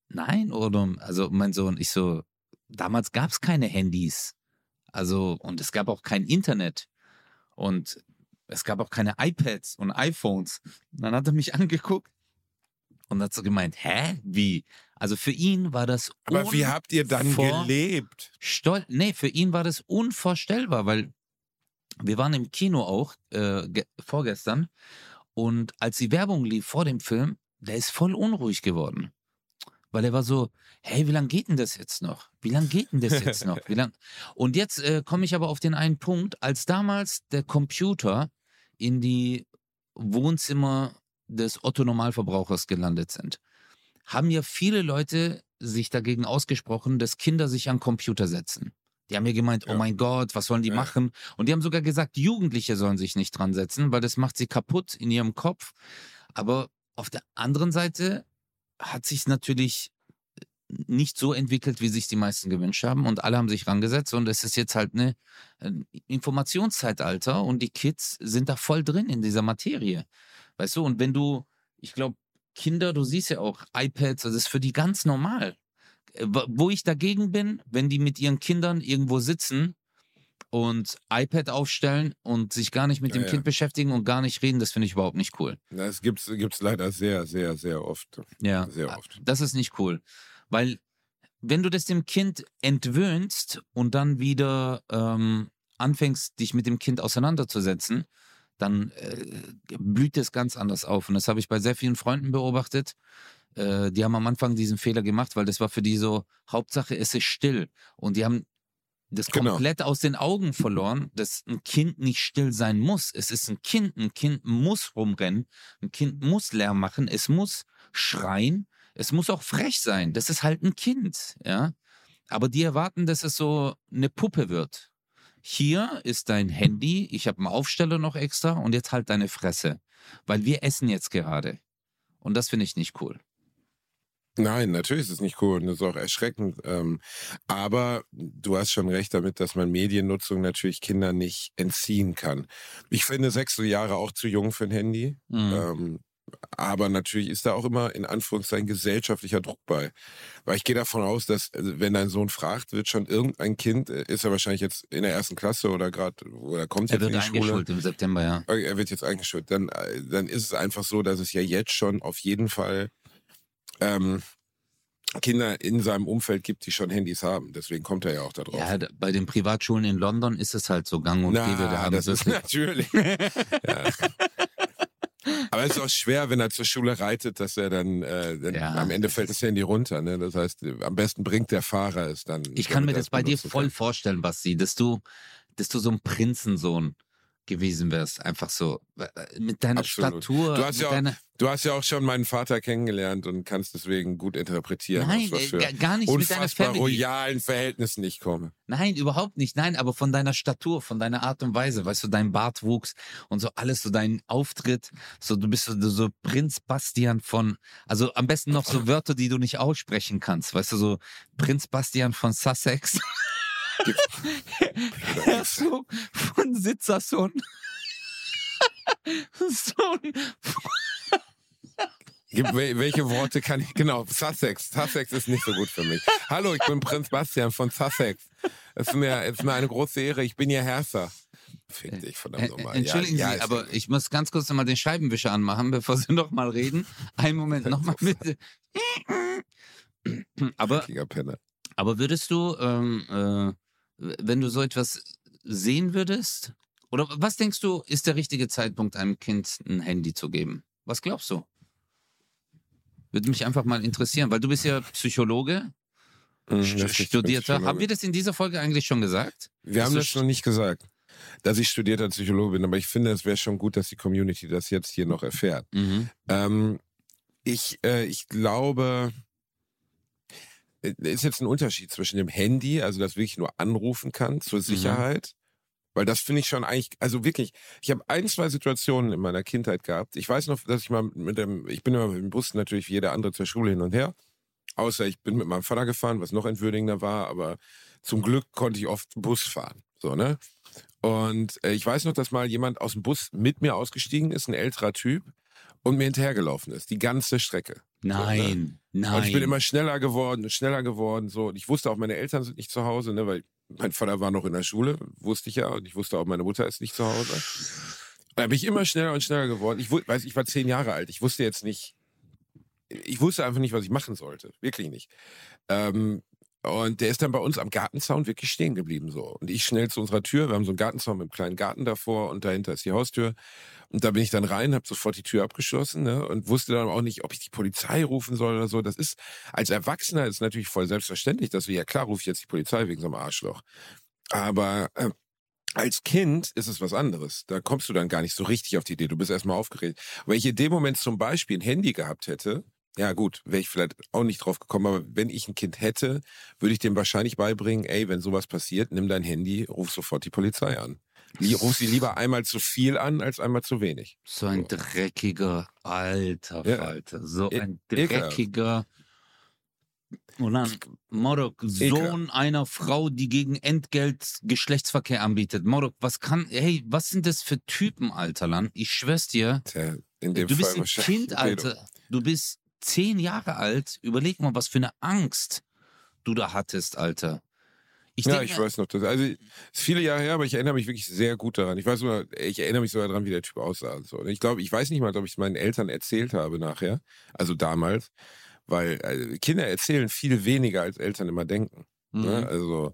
nein, oder also mein Sohn, ich so, damals gab es keine Handys. Also, und es gab auch kein Internet. Und es gab auch keine iPads und iPhones. Und dann hat er mich angeguckt und hat so gemeint, hä? Wie? Also für ihn war das Aber wie habt ihr dann gelebt? Stol nee, für ihn war das unvorstellbar, weil wir waren im Kino auch äh, ge- vorgestern und als die Werbung lief vor dem Film, der ist voll unruhig geworden. Weil er war so, hey, wie lange geht denn das jetzt noch? Wie lange geht denn das jetzt noch? Wie lang? Und jetzt äh, komme ich aber auf den einen Punkt, als damals der Computer in die Wohnzimmer des Otto-Normalverbrauchers gelandet sind, haben ja viele Leute sich dagegen ausgesprochen, dass Kinder sich an Computer setzen. Die haben ja gemeint, oh Ja. mein Gott, was sollen die Ja. machen? Und die haben sogar gesagt, Jugendliche sollen sich nicht dran setzen, weil das macht sie kaputt in ihrem Kopf. Aber auf der anderen Seite hat sich natürlich nicht so entwickelt, wie sich die meisten gewünscht haben. Und alle haben sich rangesetzt. Und es ist jetzt halt eine, ein Informationszeitalter und die Kids sind da voll drin in dieser Materie. Weißt du, und wenn du, ich glaube, Kinder, du siehst ja auch iPads, das ist für die ganz normal. Wo- Wo ich dagegen bin, wenn die mit ihren Kindern irgendwo sitzen und iPad aufstellen und sich gar nicht mit Ja, dem ja. Kind beschäftigen und gar nicht reden, das finde ich überhaupt nicht cool. Das gibt's, gibt's leider sehr, sehr, sehr oft. Ja, Sehr oft. das ist nicht cool. Weil, wenn du das dem Kind entwöhnst und dann wieder ähm, anfängst, dich mit dem Kind auseinanderzusetzen, dann äh, blüht es ganz anders auf. Und das habe ich bei sehr vielen Freunden beobachtet. Äh, die haben am Anfang diesen Fehler gemacht, weil das war für die so, Hauptsache es ist still. Und die haben das Genau. komplett aus den Augen verloren, dass ein Kind nicht still sein muss. Es ist ein Kind, ein Kind muss rumrennen, ein Kind muss Lärm machen, es muss schreien, es muss auch frech sein. Das ist halt ein Kind, ja. Aber die erwarten, dass es so eine Puppe wird. Hier ist dein Handy, ich habe einen Aufsteller noch extra und jetzt halt deine Fresse. Weil wir essen jetzt gerade. Und das finde ich nicht cool. Nein, natürlich ist es nicht cool und das ist auch erschreckend. Ähm, aber du hast schon recht damit, dass man Mediennutzung natürlich Kindern nicht entziehen kann. Ich finde sechs Jahre auch zu jung für ein Handy. Mhm. Ähm, aber natürlich ist da auch immer in Anführungszeichen gesellschaftlicher Druck bei. Weil ich gehe davon aus, dass also wenn dein Sohn fragt, wird schon irgendein Kind, äh, ist er wahrscheinlich jetzt in der ersten Klasse oder gerade, oder kommt Er jetzt wird in die Schule. eingeschult im September, ja. Okay, Er wird jetzt eingeschult. Dann, äh, dann ist es einfach so, dass es ja jetzt schon auf jeden Fall ähm, Kinder in seinem Umfeld gibt, die schon Handys haben. Deswegen kommt er ja auch da drauf. Ja, bei den Privatschulen in London ist es halt so gang und Na, gäbe. Da haben das sie ist natürlich. ja. Aber es ist auch schwer, wenn er zur Schule reitet, dass er dann, äh, dann Ja, am Ende das fällt das Handy runter. Ne? Das heißt, am besten bringt der Fahrer es dann. Ich kann mir das es bei dir voll kann. vorstellen, Basti, dass du, dass du so ein Prinzensohn gewesen wärst. Einfach so. äh, Mit deiner Absolut. Statur. Du hast ja auch- Du hast ja auch schon meinen Vater kennengelernt und kannst deswegen gut interpretieren, Nein, was äh, für gar- nicht mit deiner unfassbar royalen Verhältnissen ich komme. Nein, überhaupt nicht. Nein, aber von deiner Statur, von deiner Art und Weise, weißt du, dein Bartwuchs und so alles, so dein Auftritt, so du bist so, so Prinz Bastian von, also am besten noch so Wörter, die du nicht aussprechen kannst, weißt du, so Prinz Bastian von Sussex, Herzog von Sitzerson, Sohn welche Worte kann ich? Genau, Sussex. Sussex ist nicht so gut für mich. Hallo, ich bin Prinz Bastian von Sussex. Es ist mir, es ist mir eine große Ehre. Ich bin Ihr Herrscher. Fick dich, verdammt Äh, nochmal. Entschuldigen ja, Sie, ist aber ich muss ganz kurz nochmal den Scheibenwischer anmachen, bevor Sie noch mal reden. Einen Moment, nochmal bitte. Aber, aber würdest du, ähm, äh, wenn du so etwas sehen würdest, oder was denkst du, ist der richtige Zeitpunkt, einem Kind ein Handy zu geben? Was glaubst du? Würde mich einfach mal interessieren, weil du bist ja Psychologe, Mhm, Studierter. Haben wir das in dieser Folge eigentlich schon gesagt? Wir haben Bist das noch nicht gesagt, dass ich studierter Psychologe bin, aber ich finde, es wäre schon gut, dass die Community das jetzt hier noch erfährt. Mhm. Ähm, ich, äh, ich glaube, ist jetzt ein Unterschied zwischen dem Handy, also das wirklich nur anrufen kann, zur Sicherheit. Weil das finde ich schon eigentlich, also wirklich, ich habe ein, zwei Situationen in meiner Kindheit gehabt. Ich weiß noch, dass ich mal mit dem, ich bin immer mit dem Bus natürlich wie jeder andere zur Schule hin und her. Außer ich bin mit meinem Vater gefahren, was noch entwürdigender war, aber zum Glück konnte ich oft Bus fahren. So, ne? Und äh, ich weiß noch, dass mal jemand aus dem Bus mit mir ausgestiegen ist, ein älterer Typ, und mir hinterhergelaufen ist, die ganze Strecke. Nein, nein. Und ich bin immer schneller geworden, schneller geworden, so. Und ich wusste auch, meine Eltern sind nicht zu Hause, ne, weil mein Vater war noch in der Schule, wusste ich ja, und ich wusste auch, meine Mutter ist nicht zu Hause. Und da bin ich immer schneller und schneller geworden. Ich weiß, ich war zehn Jahre alt. Ich wusste jetzt nicht, ich wusste einfach nicht, was ich machen sollte. Wirklich nicht. Ähm, und der ist dann bei uns am Gartenzaun wirklich stehen geblieben so. Und ich schnell zu unserer Tür. Wir haben so einen Gartenzaun mit einem kleinen Garten davor und dahinter ist die Haustür. Und da bin ich dann rein, habe sofort die Tür abgeschlossen ne, und wusste dann auch nicht, ob ich die Polizei rufen soll oder so. Das ist als Erwachsener ist natürlich voll selbstverständlich, dass wir ja klar rufe ich jetzt die Polizei wegen so einem Arschloch. Aber äh, als Kind ist es was anderes. Da kommst du dann gar nicht so richtig auf die Idee. Du bist erstmal aufgeregt. Wenn ich in dem Moment zum Beispiel ein Handy gehabt hätte, ja gut, wäre ich vielleicht auch nicht drauf gekommen, aber wenn ich ein Kind hätte, würde ich dem wahrscheinlich beibringen, ey, wenn sowas passiert, nimm dein Handy, ruf sofort die Polizei an. Ruf sie lieber einmal zu viel an, als einmal zu wenig. So ein So. dreckiger, alter Ja. Falter. So E- ein dreckiger. Und dann, Morok, Sohn einer Frau, die gegen Entgelt Geschlechtsverkehr anbietet. Morok, was kann, hey, was sind das für Typen, alter Land? Ich schwör's dir, Tja, in dem du Fall bist ein Kind. Alter. Du bist zehn Jahre alt. Überleg mal, was für eine Angst du da hattest, Alter. Ich ja, ich weiß noch, das, also es ist viele Jahre her, aber ich erinnere mich wirklich sehr gut daran. Ich weiß sogar, ich erinnere mich sogar daran, wie der Typ aussah. Und so. Ich glaube, ich weiß nicht mal, ob ich es meinen Eltern erzählt habe nachher, also damals, weil äh, Kinder erzählen viel weniger, als Eltern immer denken. Mhm. Ne? Also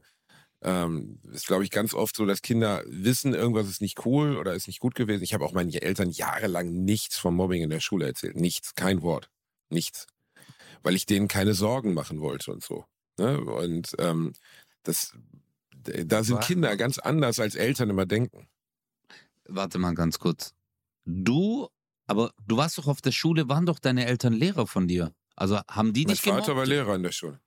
ähm, ist, glaube ich, ganz oft so, dass Kinder wissen, irgendwas ist nicht cool oder ist nicht gut gewesen. Ich habe auch meinen Eltern jahrelang nichts vom Mobbing in der Schule erzählt. Nichts, kein Wort. Nichts. Weil ich denen keine Sorgen machen wollte und so. Ne? Und ähm, das, Da sind? Kinder ganz anders, als Eltern immer denken. Warte mal ganz kurz. Du, aber du warst doch auf der Schule, waren doch deine Eltern Lehrer von dir? Also haben die Mein dich Vater gemobbt? war Lehrer in der Schule.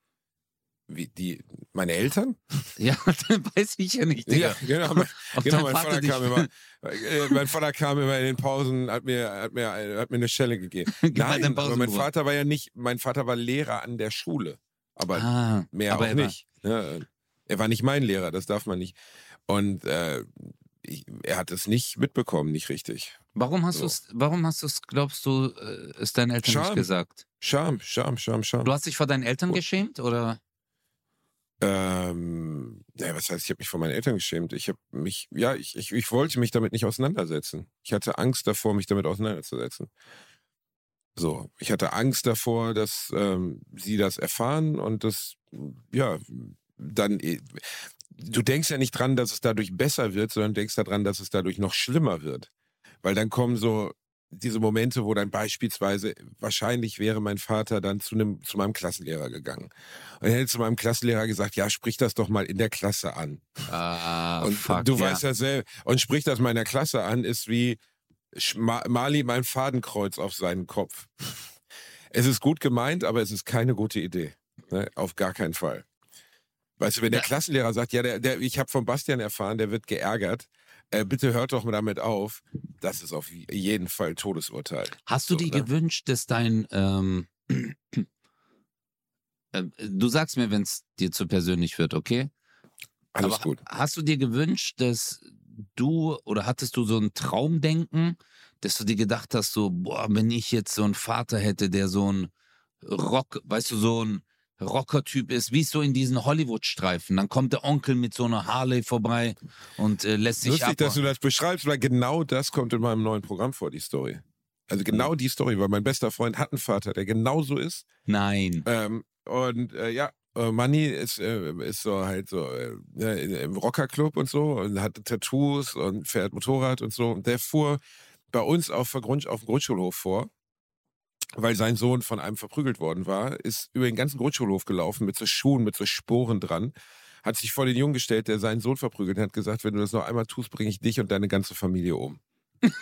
Wie, die, meine Eltern? Ja, weiß ich ja nicht, Digga. Ja, genau. Mein, Ob genau, mein Vater kam immer, äh, mein Vater kam immer in den Pausen, hat mir, hat mir, hat mir eine Schelle gegeben. Mal Nein, aber mein. Vater war ja nicht, mein Vater war Lehrer an der Schule. Aber ah, mehr aber auch er war- nicht. Ne? Er war nicht mein Lehrer, das darf man nicht. Und äh, ich, er hat es nicht mitbekommen, nicht richtig. Warum hast So. du es, warum hast du es, glaubst du, äh, es deinen Eltern nicht Scham. gesagt? Scham, Scham, Scham, Scham. Du hast dich vor deinen Eltern Oh. geschämt oder? Ähm, naja, was heißt, ich habe mich vor meinen Eltern geschämt. Ich habe mich, ja, ich, ich, ich wollte mich damit nicht auseinandersetzen. Ich hatte Angst davor, mich damit auseinanderzusetzen. So, ich hatte Angst davor, dass ähm, sie das erfahren und das, ja, dann, eh- du denkst ja nicht dran, dass es dadurch besser wird, sondern denkst daran, dass es dadurch noch schlimmer wird. Weil dann kommen so diese Momente, wo dann beispielsweise, wahrscheinlich wäre mein Vater dann zu einem, zu meinem Klassenlehrer gegangen. Und er hätte zu meinem Klassenlehrer gesagt, ja, sprich das doch mal in der Klasse an. Ah, und fuck, du ja. weißt ja selber, und sprich das mal in der Klasse an, ist wie sch- ma- mal ihm ein Fadenkreuz auf seinen Kopf. Es ist gut gemeint, aber es ist keine gute Idee. Ne? Auf gar keinen Fall. Weißt du, wenn der Ja. Klassenlehrer sagt, ja, der, der, ich habe von Bastian erfahren, der wird geärgert, äh, bitte hört doch mal damit auf, das ist auf jeden Fall Todesurteil. Hast du So, dir ne? gewünscht, dass dein, ähm, äh, du sagst mir, wenn es dir zu persönlich wird, okay? Alles Aber gut. Hast du dir gewünscht, dass du oder hattest du so ein Traumdenken, dass du dir gedacht hast, so, boah, wenn ich jetzt so einen Vater hätte, der so ein Rock, weißt du, so ein Rocker-Typ ist, wie so in diesen Hollywood-Streifen. Dann kommt der Onkel mit so einer Harley vorbei und äh, lässt sich Lustig, ab. dass du das beschreibst, weil genau das kommt in meinem neuen Programm vor, die Story. Also genau die Story, weil mein bester Freund hat einen Vater, der genauso ist. Nein. Ähm, und äh, ja, äh, Manni ist, äh, ist so halt so äh, im Rockerclub und so und hat Tattoos und fährt Motorrad und so. Und der fuhr bei uns auf, Grund, auf dem Grundschulhof vor, weil sein Sohn von einem verprügelt worden war, ist über den ganzen Grundschulhof gelaufen mit so Schuhen, mit so Sporen dran, hat sich vor den Jungen gestellt, der seinen Sohn verprügelt und hat gesagt, wenn du das noch einmal tust, bringe ich dich und deine ganze Familie um. Und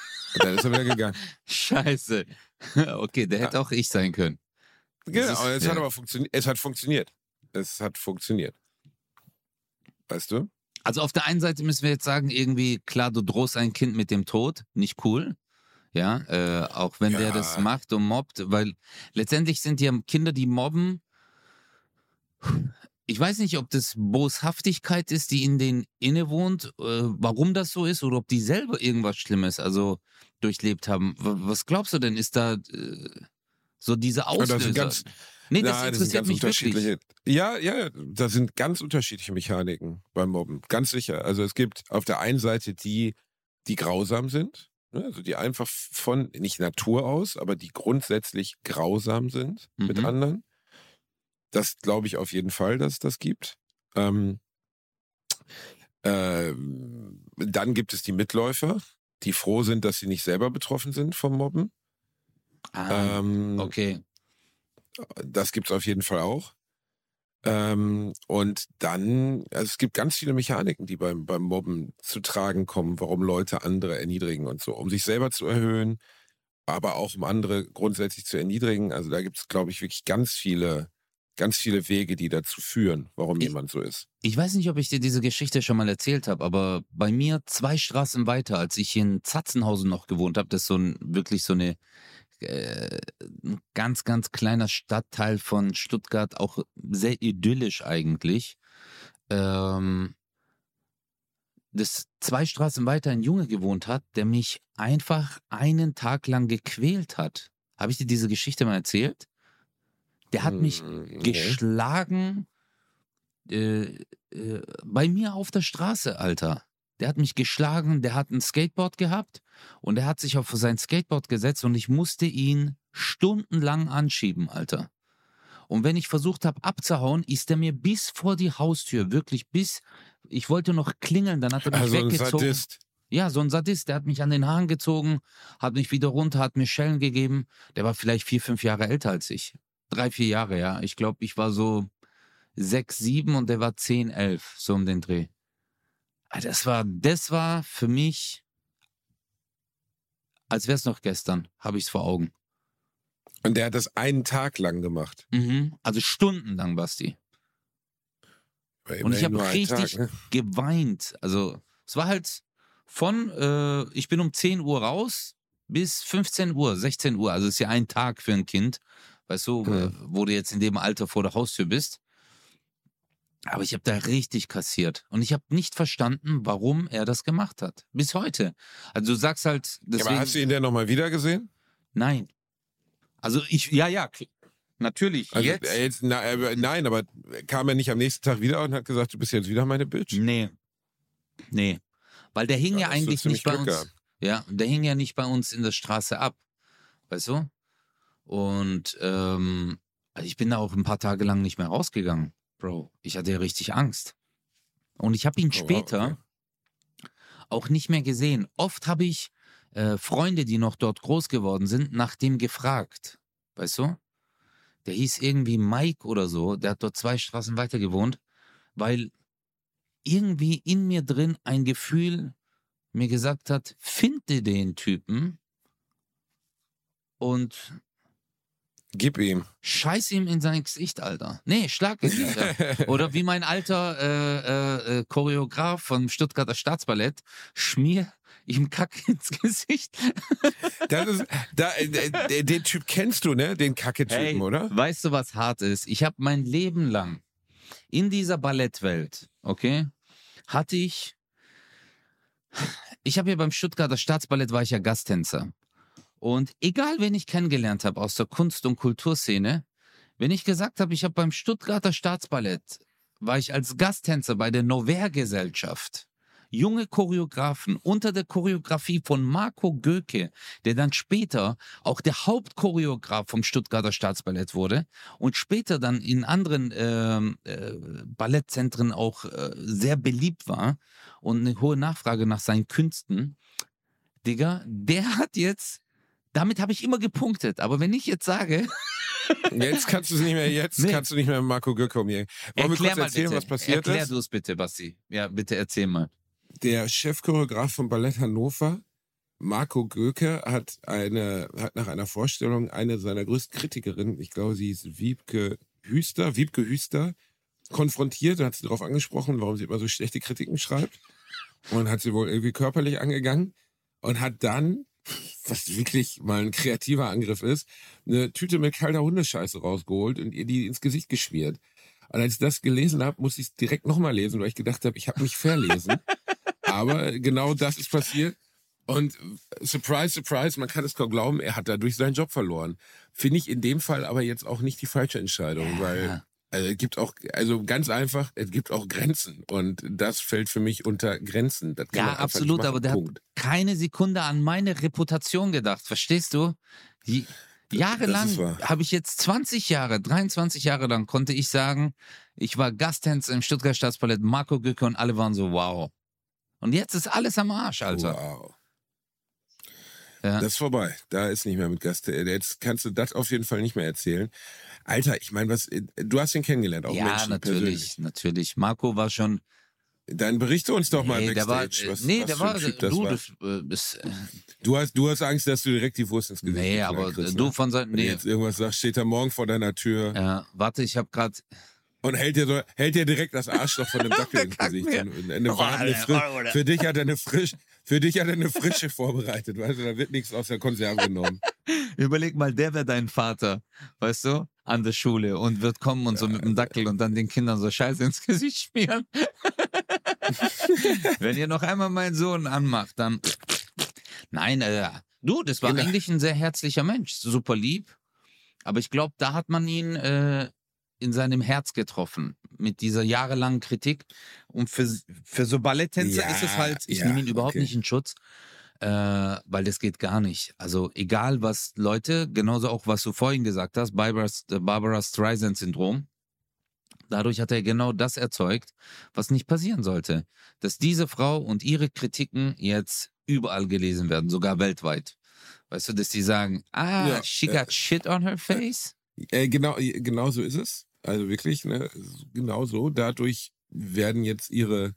dann ist er wieder gegangen. Scheiße. Okay, der hätte auch ich sein können. Genau, ist- es ja. hat aber funktioniert. Es hat funktioniert. Es hat funktioniert. Weißt du? Also auf der einen Seite müssen wir jetzt sagen, irgendwie, klar, du drohst ein Kind mit dem Tod, nicht cool. Ja, äh, auch wenn der Ja. das macht und mobbt, weil letztendlich sind ja Kinder, die mobben. Ich weiß nicht, ob das Boshaftigkeit ist, die in denen innewohnt, äh, warum das so ist, oder ob die selber irgendwas Schlimmes also durchlebt haben. Was glaubst du denn? Ist da äh, so diese Ja, Auslöser? das nee, das Nein, das interessiert ganz mich wirklich. unterschiedliche. Ja, ja, da sind ganz unterschiedliche Mechaniken beim Mobben. Ganz sicher. Also es gibt auf der einen Seite die, die grausam sind, also die einfach von, nicht Natur aus, aber die grundsätzlich grausam sind mit Mhm. anderen. Das glaube ich auf jeden Fall, dass es das gibt. Ähm, ähm, dann gibt es die Mitläufer, die froh sind, dass sie nicht selber betroffen sind vom Mobben. Ah, Ähm, okay. Das gibt's auf jeden Fall auch. Ähm, und dann, also es gibt ganz viele Mechaniken, die beim, beim Mobben zu tragen kommen, warum Leute andere erniedrigen und so, um sich selber zu erhöhen, aber auch um andere grundsätzlich zu erniedrigen. Also da gibt's, glaube ich, wirklich ganz viele, ganz viele Wege, die dazu führen, warum Ich- jemand so ist. Ich weiß nicht, ob ich dir diese Geschichte schon mal erzählt habe, aber bei mir zwei Straßen weiter, als ich in Zatzenhausen noch gewohnt habe, das ist so ein wirklich so eine äh, ein ganz, ganz kleiner Stadtteil von Stuttgart, auch sehr idyllisch eigentlich. Ähm, das zwei Straßen weiter ein Junge gewohnt hat, der mich einfach einen Tag lang gequält hat. Habe ich dir diese Geschichte mal erzählt? Der hat mich Hm, nee. geschlagen äh, äh, bei mir auf der Straße, Alter. Der hat mich geschlagen, der hat ein Skateboard gehabt und er hat sich auf sein Skateboard gesetzt und ich musste ihn stundenlang anschieben, Alter. Und wenn ich versucht habe abzuhauen, ist er mir bis vor die Haustür, wirklich bis, ich wollte noch klingeln, dann hat er mich Also ein weggezogen. Sadist. Ja, so ein Sadist, der hat mich an den Haaren gezogen, hat mich wieder runter, hat mir Schellen gegeben. Der war vielleicht vier, fünf Jahre älter als ich. Drei, vier Jahre, ja. Ich glaube, ich war so sechs, sieben und der war zehn, elf, so um den Dreh. Ah, Das war, das war für mich, als wäre es noch gestern, habe ich es vor Augen. Und der hat das einen Tag lang gemacht. Mhm. Also stundenlang, Basti. Und ich habe richtig Tag, ne? geweint. Also es war halt von, äh, ich bin um 10 Uhr raus bis 15 Uhr, 16 Uhr. Also es ist ja ein Tag für ein Kind, weißt du, Mhm. äh, wo du jetzt in dem Alter vor der Haustür bist. Aber ich habe da richtig kassiert. Und ich habe nicht verstanden, warum er das gemacht hat. Bis heute. Also du sagst halt, Ja, deswegen, aber hast du ihn denn nochmal wieder gesehen? nein. Also ich, ja, ja, natürlich. Also, jetzt, äh, jetzt na, äh, nein, aber kam er nicht am nächsten Tag wieder und hat gesagt, du bist jetzt wieder meine Bitch? Nee. Nee. Weil der hing ja, Ja, eigentlich nicht bei Glück uns. gehabt. Ja, der hing ja nicht bei uns in der Straße ab. Weißt du? Und ähm, also ich bin da auch ein paar Tage lang nicht mehr rausgegangen, Bro. Ich hatte ja richtig Angst. Und ich habe ihn Oh, später okay. auch nicht mehr gesehen. Oft habe ich äh, Freunde, die noch dort groß geworden sind, nach dem gefragt. Weißt du? Der hieß irgendwie Mike oder so. Der hat dort zwei Straßen weiter gewohnt, weil irgendwie in mir drin ein Gefühl mir gesagt hat, finde den Typen und Gib ihm. scheiß ihm in sein Gesicht, Alter. Nee, schlag ihn. Alter. Oder wie mein alter äh, äh, äh, Choreograf vom Stuttgarter Staatsballett, schmier ihm Kack ins Gesicht. Das ist, da, äh, äh, den Typ kennst du, ne? Den Kacke-Typen, Hey, oder? Weißt du, was hart ist? Ich habe mein Leben lang in dieser Ballettwelt, okay, hatte ich. Ich habe ja beim Stuttgarter Staatsballett war ich ja Gasttänzer. Und egal, wen ich kennengelernt habe aus der Kunst- und Kulturszene, wenn ich gesagt habe, ich habe beim Stuttgarter Staatsballett, war ich als Gasttänzer bei der Nover-Gesellschaft. Junge Choreografen unter der Choreografie von Marco Göke, der dann später auch der Hauptchoreograf vom Stuttgarter Staatsballett wurde und später dann in anderen ähm, äh, Ballettzentren auch äh, sehr beliebt war und eine hohe Nachfrage nach seinen Künsten. Digga, der hat jetzt, damit habe ich immer gepunktet. Aber wenn ich jetzt sage, Jetzt kannst du es nicht mehr, jetzt Nee. kannst du nicht mehr mit Marco Göcke umgehen. Wollen wir erklär kurz mal erzählen, bitte. was passiert Erklär ist? du es bitte, Basti. Ja, bitte erzähl mal. Der Chefchoreograf von Ballett Hannover, Marco Göke, hat, eine, hat nach einer Vorstellung eine seiner größten Kritikerinnen, ich glaube, sie ist Wiebke Hüster, Wiebke Hüster, konfrontiert und hat sie darauf angesprochen, warum sie immer so schlechte Kritiken schreibt. Und hat sie wohl irgendwie körperlich angegangen und hat dann, was wirklich mal ein kreativer Angriff ist, eine Tüte mit kalter Hundescheiße rausgeholt und ihr die ins Gesicht geschmiert. Und als ich das gelesen habe, musste ich es direkt nochmal lesen, weil ich gedacht habe, ich habe mich verlesen. Aber genau das ist passiert. Und surprise, surprise, man kann es kaum glauben, er hat dadurch seinen Job verloren. Finde ich in dem Fall aber jetzt auch nicht die falsche Entscheidung, weil also, es gibt auch, also ganz einfach, es gibt auch Grenzen. Und das fällt für mich unter Grenzen. Ja, absolut, aber der hat Punkt. keine Sekunde an meine Reputation gedacht. Verstehst du? Die, jahrelang habe ich jetzt 20 Jahre, 23 Jahre lang konnte ich sagen, ich war Gasttänzer im Stuttgart Staatsballett, Marco Gücke und alle waren so, wow. Und jetzt ist alles am Arsch, Alter. Wow. Ja. Das ist vorbei. Da ist nicht mehr mit Gast. Jetzt kannst du das auf jeden Fall nicht mehr erzählen. Alter, ich meine, was, du hast ihn kennengelernt, auch ja, Menschen natürlich, persönlich. natürlich. Marco war schon. Dann berichte uns doch mal nee, der war, Backstage, äh, was, nee, was der war, Typ das du, war. das, äh, äh, Du hast, du hast Angst, dass du direkt die Wurst ins Gesicht nee, aber kriegst, du ne? von seinem, Wenn du nee, jetzt irgendwas sagst, steht er morgen vor deiner Tür ja, warte, ich habe gerade, und hält dir, hält dir direkt das Arschloch von dem Dackel ins Gesicht. mir. Und Eine Oh, warme, Alter, oder? für dich hat er eine frisch, für dich hat er eine frische vorbereitet, weißt du, da wird nichts aus der Konserve genommen. Überleg mal, der wäre dein Vater, weißt du, an der Schule und wird kommen und so mit dem Dackel und dann den Kindern so Scheiße ins Gesicht schmieren. Wenn ihr noch einmal meinen Sohn anmacht, dann. Nein, äh, du, das war Genau. eigentlich ein sehr herzlicher Mensch, super lieb. Aber ich glaube, da hat man ihn äh, in seinem Herz getroffen mit dieser jahrelangen Kritik. Und für, für so Balletttänzer Ja, ist es halt, ich ja, nehme ihn überhaupt okay. nicht in Schutz, äh, weil das geht gar nicht. Also egal was Leute, genauso auch was du vorhin gesagt hast, Barbara, Barbara Streisand-Syndrom, dadurch hat er genau das erzeugt, was nicht passieren sollte. Dass diese Frau und ihre Kritiken jetzt überall gelesen werden, sogar weltweit. Weißt du, dass die sagen, ah, Ja, she äh, got shit on her face? Äh, genau, genau so ist es. Also wirklich, ne, genau so. Dadurch werden jetzt ihre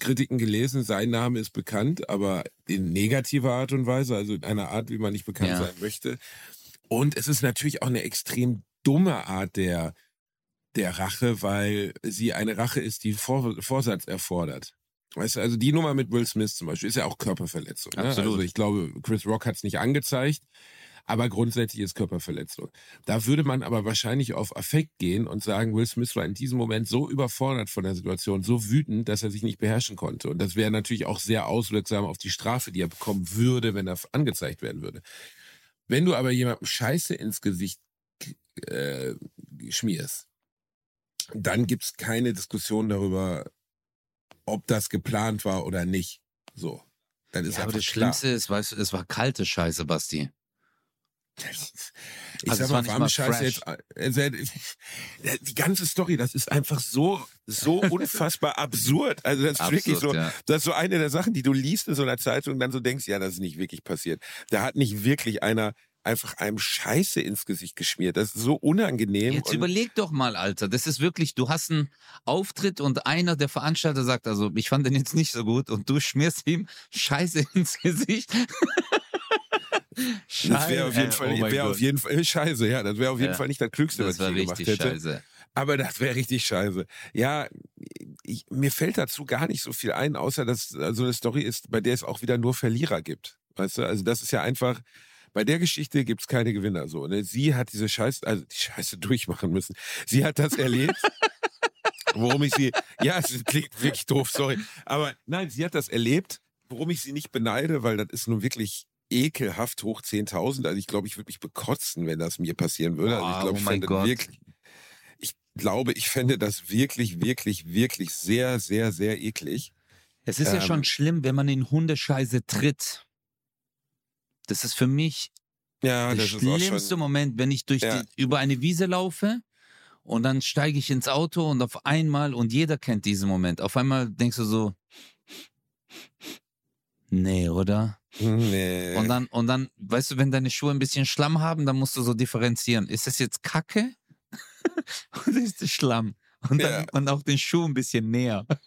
Kritiken gelesen, sein Name ist bekannt, aber in negativer Art und Weise, also in einer Art, wie man nicht bekannt Ja. sein möchte. Und es ist natürlich auch eine extrem dumme Art der, der Rache, weil sie eine Rache ist, die Vor Vorsatz erfordert. Weißt du, also die Nummer mit Will Smith zum Beispiel ist ja auch Körperverletzung. Ne? Absolut. Also ich glaube, Chris Rock hat es nicht angezeigt, aber grundsätzlich ist Körperverletzung. Da würde man aber wahrscheinlich auf Affekt gehen und sagen, Will Smith war in diesem Moment so überfordert von der Situation, so wütend, dass er sich nicht beherrschen konnte. Und das wäre natürlich auch sehr auswirksam auf die Strafe, die er bekommen würde, wenn er angezeigt werden würde. Wenn du aber jemandem Scheiße ins Gesicht äh, schmierst, dann gibt's keine Diskussion darüber, ob das geplant war oder nicht. So. Dann ist Ja, aber das klar. Schlimmste ist, weißt du, es war kalte Scheiße, Basti. Ich Also sag mal, warme Scheiße jetzt. äh, äh, Die ganze Story, das ist einfach so, so unfassbar absurd. Also das ist wirklich so, ja. das ist so eine der Sachen, die du liest in so einer Zeitung und dann so denkst, ja, das ist nicht wirklich passiert. Da hat nicht wirklich einer einfach einem Scheiße ins Gesicht geschmiert. Das ist so unangenehm. Jetzt überleg doch mal, Alter. Das ist wirklich, du hast einen Auftritt und einer der Veranstalter sagt, also ich fand den jetzt nicht so gut und du schmierst ihm Scheiße ins Gesicht. Das wäre auf jeden Fall, oh auf jeden Fall scheiße, ja. Das wäre auf jeden Ja. Fall nicht das Klügste, Das was ich gemacht hätte. scheiße. Aber das wäre richtig scheiße. Ja, ich, mir fällt dazu gar nicht so viel ein, außer dass so eine Story ist, bei der es auch wieder nur Verlierer gibt. Weißt du, also das ist ja einfach, bei der Geschichte gibt's keine Gewinner so. Ne? Sie hat diese Scheiße, also die Scheiße durchmachen müssen. Sie hat das erlebt. Worum ich sie, ja, es klingt wirklich doof, sorry. Aber nein, sie hat das erlebt, worum ich sie nicht beneide, weil das ist nun wirklich ekelhaft hoch 10.000. Also ich glaube, ich würde mich bekotzen, wenn das mir passieren würde. Also ich glaube, oh ich fände Gott. wirklich, ich glaube, ich fände das wirklich, wirklich, wirklich sehr, sehr, sehr eklig. Es ist ja Ähm. schon schlimm, wenn man in Hundescheiße tritt. Das ist für mich Ja, der schlimmste schon. Moment, wenn ich durch Ja. die, über eine Wiese laufe und dann steige ich ins Auto und auf einmal, und jeder kennt diesen Moment, auf einmal denkst du so, nee, oder? Nee. Und dann, und dann, weißt du, wenn deine Schuhe ein bisschen Schlamm haben, dann musst du so differenzieren. Ist das jetzt Kacke? oder ist das Schlamm? Und dann Ja. nimmt man auch den Schuh ein bisschen näher.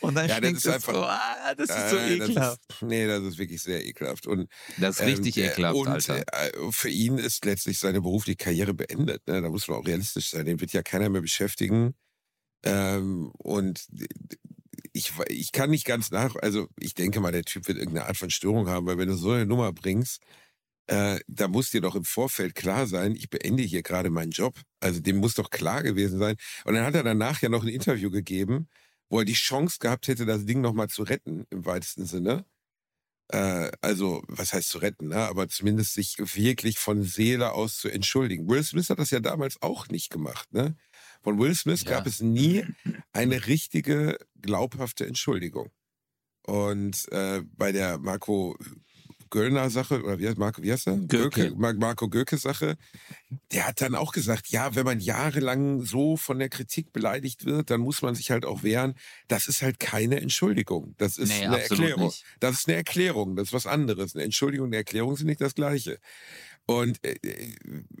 und dann Ja, das stinkt ist es einfach- so, ah, das ist so Äh, ekelhaft. Das ist, nee, das ist wirklich sehr ekelhaft. Und Das ist richtig ähm, äh, ekelhaft, und, Alter. äh, für ihn ist letztlich seine berufliche Karriere beendet. Ne? Da muss man auch realistisch sein. Den wird ja keiner mehr beschäftigen. Ähm, und ich, ich kann nicht ganz nach, also ich denke mal, der Typ wird irgendeine Art von Störung haben, weil wenn du so eine Nummer bringst, äh, da muss dir doch im Vorfeld klar sein, ich beende hier gerade meinen Job. Also dem muss doch klar gewesen sein. Und dann hat er danach ja noch ein Interview gegeben, wo er die Chance gehabt hätte, das Ding nochmal zu retten, im weitesten Sinne. Äh, also, was heißt zu retten, ne? aber zumindest sich wirklich von Seele aus zu entschuldigen. Will Smith hat das ja damals auch nicht gemacht. Ne? Von Will Smith Ja. gab es nie eine richtige, glaubhafte Entschuldigung. Und äh, bei der Marco Göllner Sache, oder wie heißt, Marco, wie heißt er? Göke. Mar- Marco Göke Sache, der hat dann auch gesagt, ja, wenn man jahrelang so von der Kritik beleidigt wird, dann muss man sich halt auch wehren. Das ist halt keine Entschuldigung. Das ist Nee, eine Erklärung. nicht. Das ist eine Erklärung, das ist was anderes. Eine Entschuldigung und eine Erklärung sind nicht das Gleiche. Und äh, äh,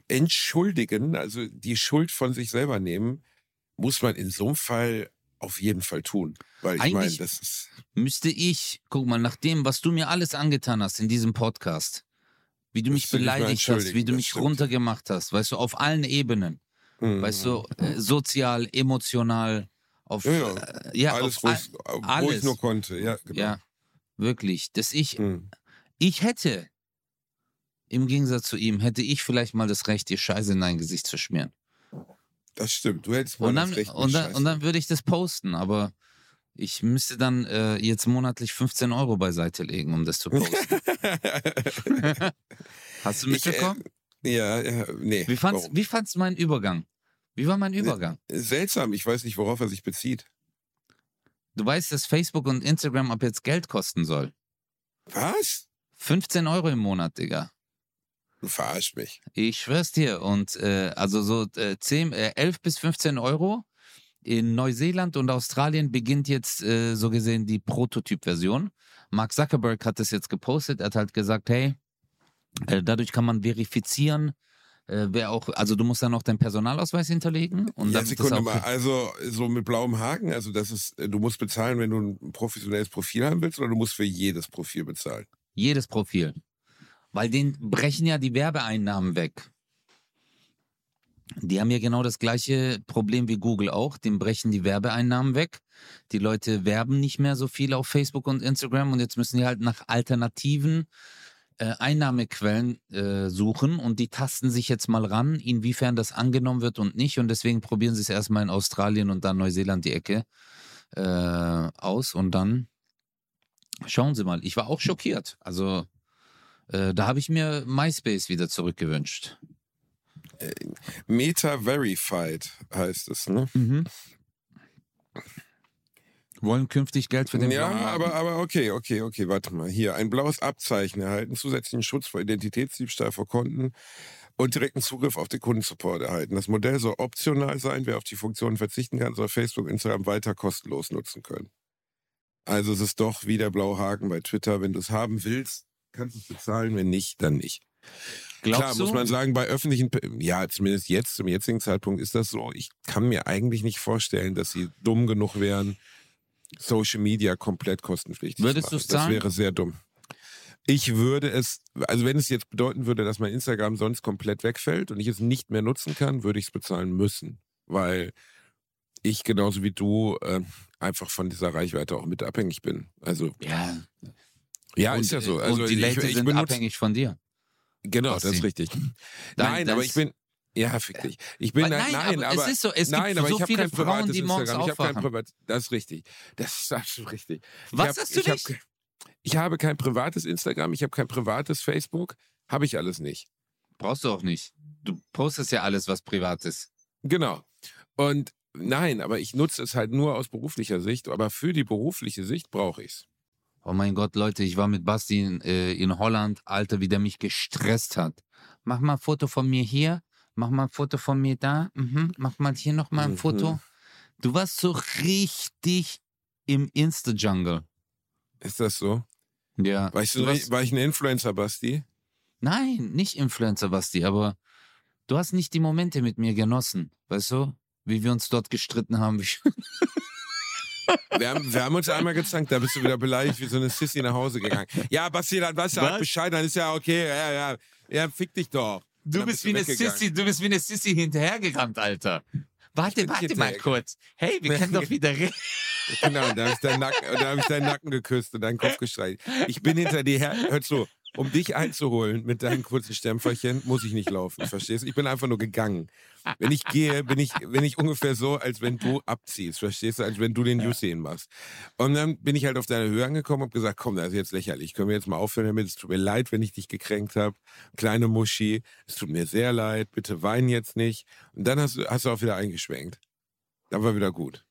entschuldigen, also die Schuld von sich selber nehmen, muss man in so einem Fall auf jeden Fall tun. Weil ich meine, das ist. müsste ich, guck mal, nach dem, was du mir alles angetan hast in diesem Podcast, wie du mich beleidigt hast, wie du mich stimmt. runtergemacht hast, weißt du, auf allen Ebenen, Mhm. weißt du, äh, sozial, emotional, auf, Ja, ja. äh, ja, alles, auf wo ich, wo ich alles. nur konnte. Ja, genau. ja, wirklich, dass ich, Mhm. ich hätte, im Gegensatz zu ihm, hätte ich vielleicht mal das Recht, dir Scheiße in dein Gesicht zu schmieren. Das stimmt. Du hättest mal Und das dann, Recht, und, dann, und dann würde ich das posten, aber ich müsste dann äh, jetzt monatlich 15 Euro beiseite legen, um das zu posten. Hast du Ich, äh, mitbekommen? ja, ja, nee. wie fandst warum? wie fandst du meinen Übergang? Wie war mein Übergang? Seltsam, ich weiß nicht, worauf er sich bezieht. Du weißt, dass Facebook und Instagram ab jetzt Geld kosten soll. Was? 15 Euro im Monat, Digga. Du verarschst mich. Ich schwör's dir. Und äh, also so äh, 10, äh, 11 bis 15 Euro. In Neuseeland und Australien beginnt jetzt äh, so gesehen die Prototyp-Version. Mark Zuckerberg hat das jetzt gepostet. Er hat halt gesagt, hey, äh, dadurch kann man verifizieren, Äh, Wäre auch, also du musst dann noch deinen Personalausweis hinterlegen und ja, dann Sekunde mal. Also so mit blauem Haken, also das ist, du musst bezahlen, wenn du ein professionelles Profil haben willst, oder du musst für jedes Profil bezahlen? jedes Profil. Weil den brechen ja die Werbeeinnahmen weg. Die haben ja genau das gleiche Problem wie Google auch. Den brechen die Werbeeinnahmen weg. Die Leute werben nicht mehr so viel auf Facebook und Instagram und jetzt müssen die halt nach alternativen äh, Einnahmequellen äh, suchen und die tasten sich jetzt mal ran, inwiefern das angenommen wird und nicht. Und deswegen probieren sie es erstmal in Australien und dann Neuseeland die Ecke äh, aus und dann schauen sie mal. Ich war auch schockiert. Also äh, da habe ich mir MySpace wieder zurückgewünscht. Meta Verified heißt es, ne? Wollen künftig Geld für den ja, aber, aber okay, okay, okay, warte mal. Hier, ein blaues Abzeichen erhalten, zusätzlichen Schutz vor Identitätsdiebstahl vor Konten und direkten Zugriff auf den Kundensupport erhalten. Das Modell soll optional sein. Wer auf die Funktionen verzichten kann, soll Facebook, Instagram weiter kostenlos nutzen können. Also es ist doch wie der blaue Haken bei Twitter. Wenn du es haben willst, kannst du es bezahlen. Wenn nicht, dann nicht. Glaubst Klar, du? muss man sagen, bei öffentlichen, ja, zumindest jetzt, zum jetzigen Zeitpunkt ist das so. Ich kann mir eigentlich nicht vorstellen, dass sie dumm genug wären, Social Media komplett kostenpflichtig Würdest zu machen. du's Das zahlen? wäre sehr dumm. Ich würde es, also wenn es jetzt bedeuten würde, dass mein Instagram sonst komplett wegfällt und ich es nicht mehr nutzen kann, würde ich es bezahlen müssen. Weil ich genauso wie du äh, einfach von dieser Reichweite auch mit abhängig bin. Also, ja, ja, und, ist ja so. äh, Also die ich, Leute ich sind benutze, abhängig von dir. Genau, das ist richtig. Nein, Nein, aber das- ich bin. Ja, fick dich. Ich bin Nein, nein, aber aber, es ist so, es nein, gibt aber so ich habe viele Frauen, die morgens Instagram. Ich habe kein aufwachen. Das ist richtig. Das ist absolut richtig. Ich Was hab, hast du ich hab- nicht? ich habe kein privates Instagram. Ich habe kein privates Facebook. Habe ich alles nicht. Brauchst du auch nicht. Du postest ja alles, was privat ist. Genau. Und nein, aber ich nutze es halt nur aus beruflicher Sicht. Aber für die berufliche Sicht brauche ich es. Oh mein Gott, Leute, ich war mit Basti in, äh, in Holland. Alter, wie der mich gestresst hat. Mach mal ein Foto von mir hier. Mach mal ein Foto von mir da. Mhm. Mach mal hier nochmal ein Mhm. Foto. Du warst so richtig im Insta-Jungle. Ist das so? Ja. War ich, so, du warst, war ich ein Influencer, Basti? nein, nicht Influencer, Basti, aber du hast nicht die Momente mit mir genossen. Weißt du? Wie wir uns dort gestritten haben. Wir haben, wir haben uns einmal gezankt, da bist du wieder beleidigt wie so eine Sissy nach Hause gegangen. Ja, Basti, dann weißt du halt? Bescheid, dann ist ja okay. Ja, ja, ja, fick dich doch. Du Dann bist wie eine. Sissy, du bist wie eine Sissy hinterhergerannt, Alter. Warte, warte mal kurz. Hey, wir können doch wieder reden. Genau, da habe ich, deinen Nacken- da hab ich deinen Nacken geküsst und deinen Kopf gestreichelt. Ich bin hinter dir her. Hör zu, um dich einzuholen mit deinen kurzen Stempferchen, muss ich nicht laufen. Verstehst du? Ich bin einfach nur gegangen. Wenn ich gehe, bin ich, bin ich ungefähr so, als wenn du abziehst. Verstehst du? Als wenn du den Usain machst. Und dann bin ich halt auf deine Höhe angekommen und hab gesagt, komm, das ist jetzt lächerlich. Können wir jetzt mal aufhören damit? Es tut mir leid, wenn ich dich gekränkt habe. Kleine Muschi, es tut mir sehr leid. Bitte wein jetzt nicht. Und dann hast du, hast du auch wieder eingeschwenkt. Dann war wieder gut.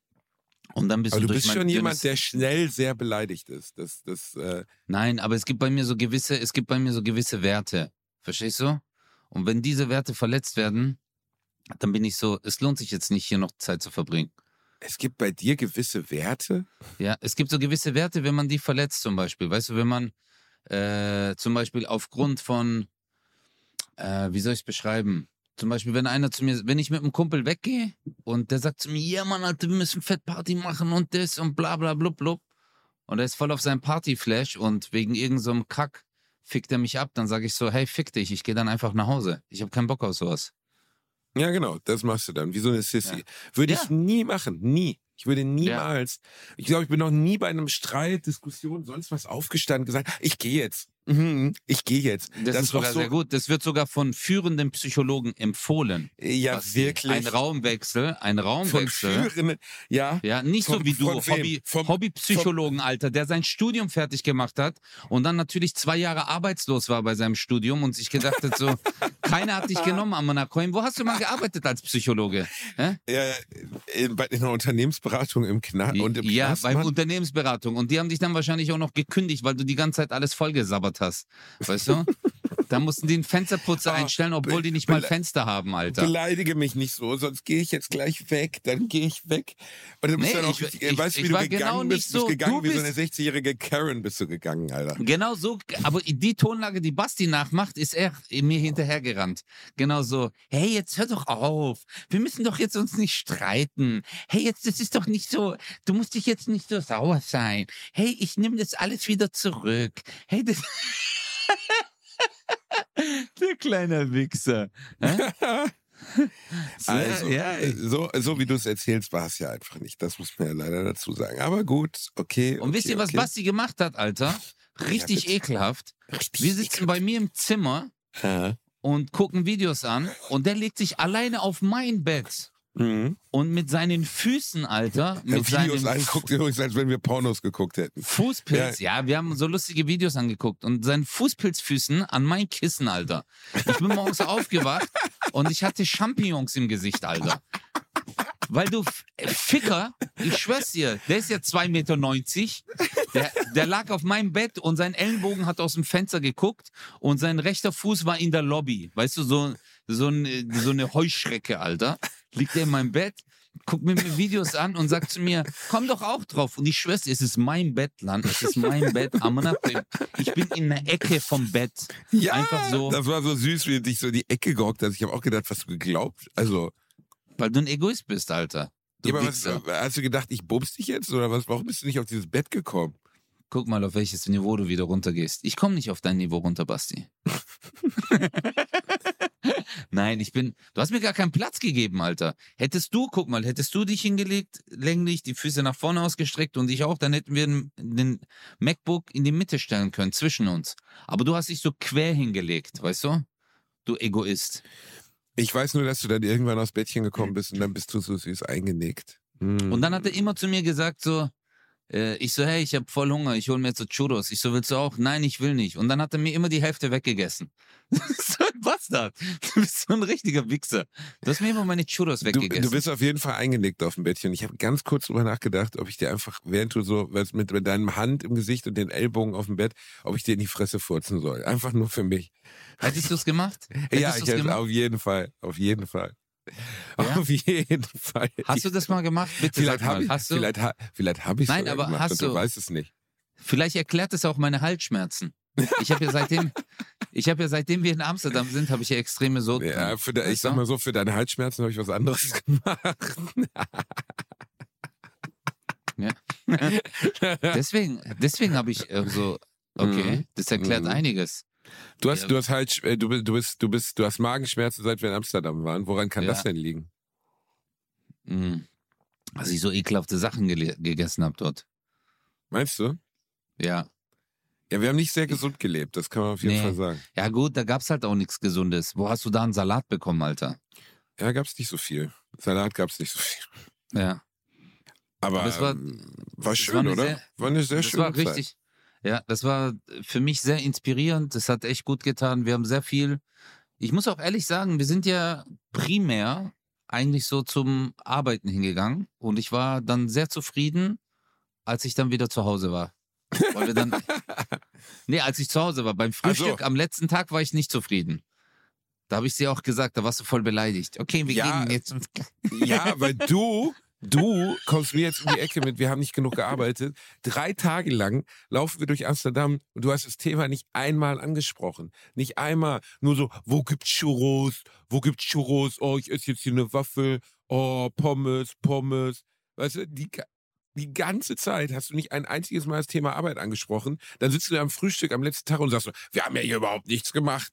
Und dann bist Aber du du bist schon jemand, dünnes- der schnell sehr beleidigt ist. Das, das, äh, Nein, aber es gibt bei mir so gewisse, es gibt bei mir so gewisse Werte. Verstehst du? Und wenn diese Werte verletzt werden, dann bin ich so, es lohnt sich jetzt nicht, hier noch Zeit zu verbringen. es gibt bei dir gewisse Werte. Ja, es gibt so gewisse Werte, wenn man die verletzt zum Beispiel. Weißt du, wenn man äh, zum Beispiel aufgrund von, äh, wie soll ich es beschreiben? Zum Beispiel, wenn einer zu mir, wenn ich mit einem Kumpel weggehe und der sagt zu mir, ja Mann, Alter, wir müssen Fettparty machen und das und bla bla blub blub. Und er ist voll auf seinem Partyflash und wegen irgendeinem so Kack fickt er mich ab, dann sage ich so, hey, fick dich, ich gehe dann einfach nach Hause. Ich habe keinen Bock auf sowas. Ja, genau, das machst du dann, wie so eine Sissy. Ja. Würde Ja. ich nie machen, nie. Ich würde niemals, ich glaube, ich bin noch nie bei einem Streit, Diskussion, sonst was aufgestanden, gesagt, ich gehe jetzt. Mhm, ich gehe jetzt. Das, ist doch sogar sehr gut. Das wird sogar von führenden Psychologen empfohlen. Ja, wirklich. Ein Raumwechsel, ein von Raumwechsel. führenden, ja. Ja, nicht so Von- wie du, von? Hobby, Vom- Hobbypsychologen, Alter, der sein Studium fertig gemacht hat und dann natürlich zwei Jahre arbeitslos war bei seinem Studium und sich gedacht hat, so, keiner hat dich genommen, Amanakoim. Wo hast du mal gearbeitet als Psychologe? Hä? ja in, bei- in einer Unternehmensberatung im Knast im ja, Knast, beim. Unternehmensberatung. Und die haben dich dann wahrscheinlich auch noch gekündigt, weil du die ganze Zeit alles vollgesabbert hast. Weißt du? Da mussten die einen Fensterputzer Ah, einstellen, obwohl die nicht mal Fenster haben, Alter. Beleidige mich nicht so, sonst gehe ich jetzt gleich weg. Dann gehe ich weg. Und bist Nee, dann auch ich- ich- weißt du, wie du gegangen genau bist? nicht Du bist so. gegangen Du wie so eine bist- 60-jährige Karen bist du gegangen, Alter. Genau so, aber die Tonlage, die Basti nachmacht, ist er mir hinterhergerannt. Genau so. Hey, jetzt hör doch auf. Wir müssen doch jetzt uns nicht streiten. Hey, jetzt, das ist doch nicht so. Du musst dich jetzt nicht so sauer sein. Hey, ich nehme das alles wieder zurück. Hey, das. Der kleine Wichser. Also, ja, äh, so, so wie du es erzählst, war es ja einfach nicht. Das muss man ja leider dazu sagen. Aber gut, okay. Und wisst okay, ihr, was okay. Basti gemacht hat, Alter? Richtig bitte. ekelhaft. Richtig Wir sitzen bei mir im Zimmer Ja. und gucken Videos an und der legt sich alleine auf mein Bett Mhm. und mit seinen Füßen, Alter, Ja, mit Videos anguckt übrigens, als wenn wir Pornos geguckt hätten. Fußpilz, ja. wir haben so lustige Videos angeguckt und seinen Fußpilzfüßen an mein Kissen, Alter. Ich bin morgens aufgewacht und ich hatte Champignons im Gesicht, Alter. Weil du Ficker, ich schwör's dir, der ist ja 2,90 Meter, der, der lag auf meinem Bett und sein Ellenbogen hat aus dem Fenster geguckt und sein rechter Fuß war in der Lobby. Weißt du, so, so, ein, so eine Heuschrecke, Alter. Liegt er in meinem Bett, guckt mir mir Videos an und sagt zu mir, komm doch auch drauf. Und ich schwör's dir, es ist mein Bett, Land, es ist mein Bett. Ich bin in der Ecke vom Bett. Ja, Einfach so. das war so süß, wie du dich so in die Ecke gehockt hast. Ich habe auch gedacht, was du geglaubt? Also, Weil du ein Egoist bist, Alter. Du ja, aber was, hast du gedacht, ich bumst dich jetzt oder was? Warum bist du nicht auf dieses Bett gekommen? Guck mal, auf welches Niveau du wieder runtergehst. Ich komme nicht auf dein Niveau runter, Basti. Nein, ich bin. Du hast mir gar keinen Platz gegeben, Alter. Hättest du, guck mal, hättest du dich hingelegt, länglich, die Füße nach vorne ausgestreckt und ich auch, dann hätten wir den, den MacBook in die Mitte stellen können, zwischen uns. Aber du hast dich so quer hingelegt, weißt du? Du Egoist. Ich weiß nur, dass du dann irgendwann aufs Bettchen gekommen bist und dann bist du so süß eingenickt. Und dann hat er immer zu mir gesagt so, äh, ich so, hey, ich habe voll Hunger, ich hol mir jetzt so Churros. Ich so, willst du auch? Nein, ich will nicht. Und dann hat er mir immer die Hälfte weggegessen. so ein Bastard. Du bist so ein richtiger Wichser. Du hast mir immer meine Churros Du, weggegessen. du bist auf jeden Fall eingenickt auf dem Bettchen. Ich habe ganz kurz drüber nachgedacht, ob ich dir einfach, während du so mit, mit deinem Hand im Gesicht und den Ellbogen auf dem Bett, ob ich dir in die Fresse furzen soll. Einfach nur für mich. Hättest du es gemacht? Hättest ja, ich hätte, auf jeden Fall. Auf jeden Fall. Ja? Auf jeden Fall. Hast du das mal gemacht? Bitte vielleicht habe ich hast du, vielleicht, vielleicht hab ich Nein, aber gemacht hast du du- weißt es nicht. vielleicht erklärt es auch meine Halsschmerzen. Ich habe ja seitdem, ich habe ja seitdem wir in Amsterdam sind, habe ich ja extreme Sodbrennen. Ja, de, ich sag mal so, für deine Halsschmerzen habe ich was anderes gemacht. Deswegen, deswegen habe ich äh, so, okay, Mhm. das erklärt Mhm. einiges. Du hast, Ja. du hast halt, äh, du bist, du bist, du bist, du hast Magenschmerzen, seit wir in Amsterdam waren. Woran kann Ja. das denn liegen? Mhm. Als ich so ekelhafte Sachen gegessen habe dort. Meinst du? Ja. Ja, wir haben nicht sehr gesund gelebt, das kann man auf jeden Nee. Fall sagen. Ja, gut, da gab's halt auch nichts Gesundes. Wo hast du da einen Salat bekommen, Alter? Ja, gab's nicht so viel. Salat gab's nicht so viel. Ja. Aber, Aber es war- ähm, war es schön, war eine oder? sehr- war eine sehr das schöne war Zeit. Ja, das war für mich sehr inspirierend. Das hat echt gut getan. Wir haben sehr viel. Ich muss auch ehrlich sagen, wir sind ja primär eigentlich so zum Arbeiten hingegangen und ich war dann sehr zufrieden, als ich dann wieder zu Hause war. Weil wir dann, nee, als ich zu Hause war. Beim Ach so. Frühstück am letzten Tag war ich nicht zufrieden. Da habe ich sie auch gesagt, da warst du voll beleidigt. Okay, wir Ja, gehen jetzt. Ja, weil du, du kommst mir jetzt um die Ecke mit, wir haben nicht genug gearbeitet. Drei Tage lang laufen wir durch Amsterdam und du hast das Thema nicht einmal angesprochen. Nicht einmal. Nur so, wo gibt's Churros? Wo gibt's Churros? Oh, ich esse jetzt hier eine Waffel. Oh, Pommes, Pommes. Weißt du, die, die ganze Zeit hast du nicht ein einziges Mal das Thema Arbeit angesprochen. Dann sitzt du am Frühstück am letzten Tag und sagst so, wir haben ja hier überhaupt nichts gemacht.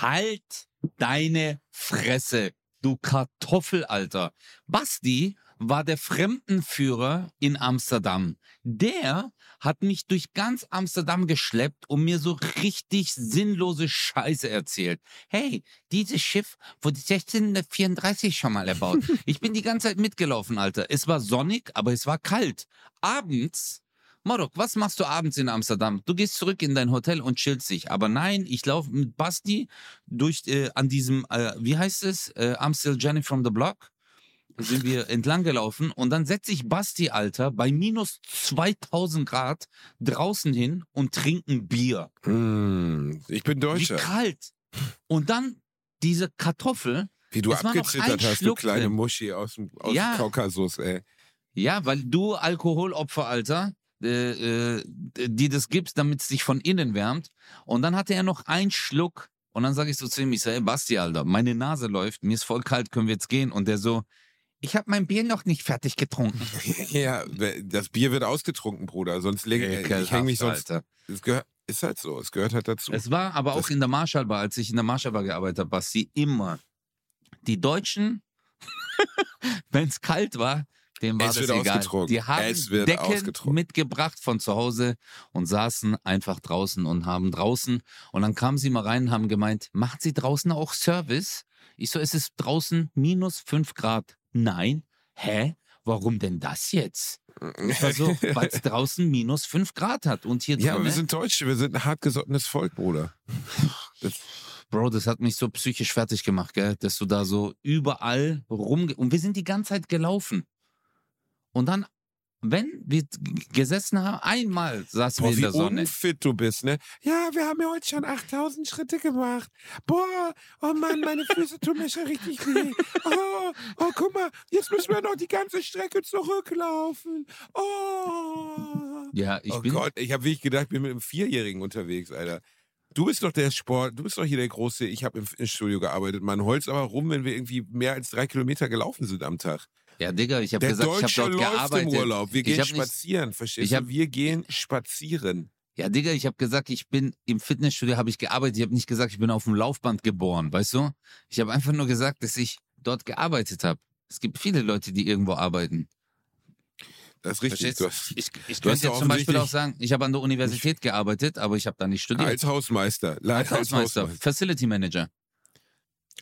Halt deine Fresse, du Kartoffel, Alter. Basti war der Fremdenführer in Amsterdam. Der hat mich durch ganz Amsterdam geschleppt und mir so richtig sinnlose Scheiße erzählt. Hey, dieses Schiff wurde 1634 schon mal erbaut. Ich bin die ganze Zeit mitgelaufen, Alter. Es war sonnig, aber es war kalt. Abends Morok, was machst du abends in Amsterdam? Du gehst zurück in dein Hotel und chillst dich. Aber nein, ich laufe mit Basti durch äh, an diesem, äh, wie heißt es, äh, Amstel Jenny from the Block. Sind wir entlang gelaufen und dann setzt sich Basti, Alter, bei minus 2000 Grad draußen hin und trinkt ein Bier. Mm, ich bin Wie Deutscher. kalt. Und dann diese Kartoffel, Wie du abgezittert hast, du Schluck kleine drin. Muschi aus dem, aus Ja. dem Kaukasus, ey. ja, weil du Alkoholopfer, Alter, äh, äh, die das gibst, damit es dich von innen wärmt. Und dann hatte er noch einen Schluck und dann sage ich so zu ihm, ich sage, ey, Basti, Alter, meine Nase läuft, mir ist voll kalt, können wir jetzt gehen? Und der so, ich habe mein Bier noch nicht fertig getrunken. ja, das Bier wird ausgetrunken, Bruder. Sonst leg, ich hänge mich sonst. Alter. Es gehört, ist halt so. Es gehört halt dazu. Es war aber Das- auch in der Marshallbar, als ich in der Marshallbar gearbeitet habe, Basti, immer. Die Deutschen, wenn es kalt war, dem war Es das egal. Die haben Decken mitgebracht von zu Hause und saßen einfach draußen und haben draußen. Und dann kamen sie mal rein und haben gemeint, macht sie draußen auch Service? Ich so, es ist draußen minus 5 Grad. Nein. Hä? Warum denn das jetzt? So, weil es draußen minus 5 Grad hat und hier ja, aber drin. wir sind Deutsche. Wir sind ein hartgesottenes Volk, Bruder. Das, Bro, das hat mich so psychisch fertig gemacht, gell? dass du da so überall rumge... Und wir sind die ganze Zeit gelaufen. Und dann, wenn wir gesessen haben, einmal saßen boah, wir in wie der Sonne. unfit du bist, ne? Ja, wir haben ja heute schon 8000 Schritte gemacht. Boah, oh Mann, meine Füße tun mir schon richtig weh. Oh, oh, guck mal, jetzt müssen wir noch die ganze Strecke zurücklaufen. Oh. Ja, ich oh bin... Gott, ich habe wirklich gedacht, ich bin mit einem Vierjährigen unterwegs, Alter. Du bist doch der Sport, du bist doch hier der Große. Ich habe im Fitnessstudio gearbeitet. Man holzt aber rum, wenn wir irgendwie mehr als drei Kilometer gelaufen sind am Tag. Ja, Digga, ich habe gesagt, ich Deutsche habe dort läuft gearbeitet. im Urlaub. Wir Ich gehen hab nicht- spazieren, verstehst ich hab- du? Wir gehen spazieren. Ja, Digga, ich habe gesagt, ich bin im Fitnessstudio, habe ich gearbeitet. Ich habe nicht gesagt, ich bin auf dem Laufband geboren, weißt du? Ich habe einfach nur gesagt, dass ich dort gearbeitet habe. Es gibt viele Leute, die irgendwo arbeiten. Das ist richtig. Du hast, Ich, ich du könnte jetzt zum Beispiel auch sagen, ich habe an der Universität gearbeitet, aber ich habe da nicht studiert. als Hausmeister. Als, Als Hausmeister, Facility Manager.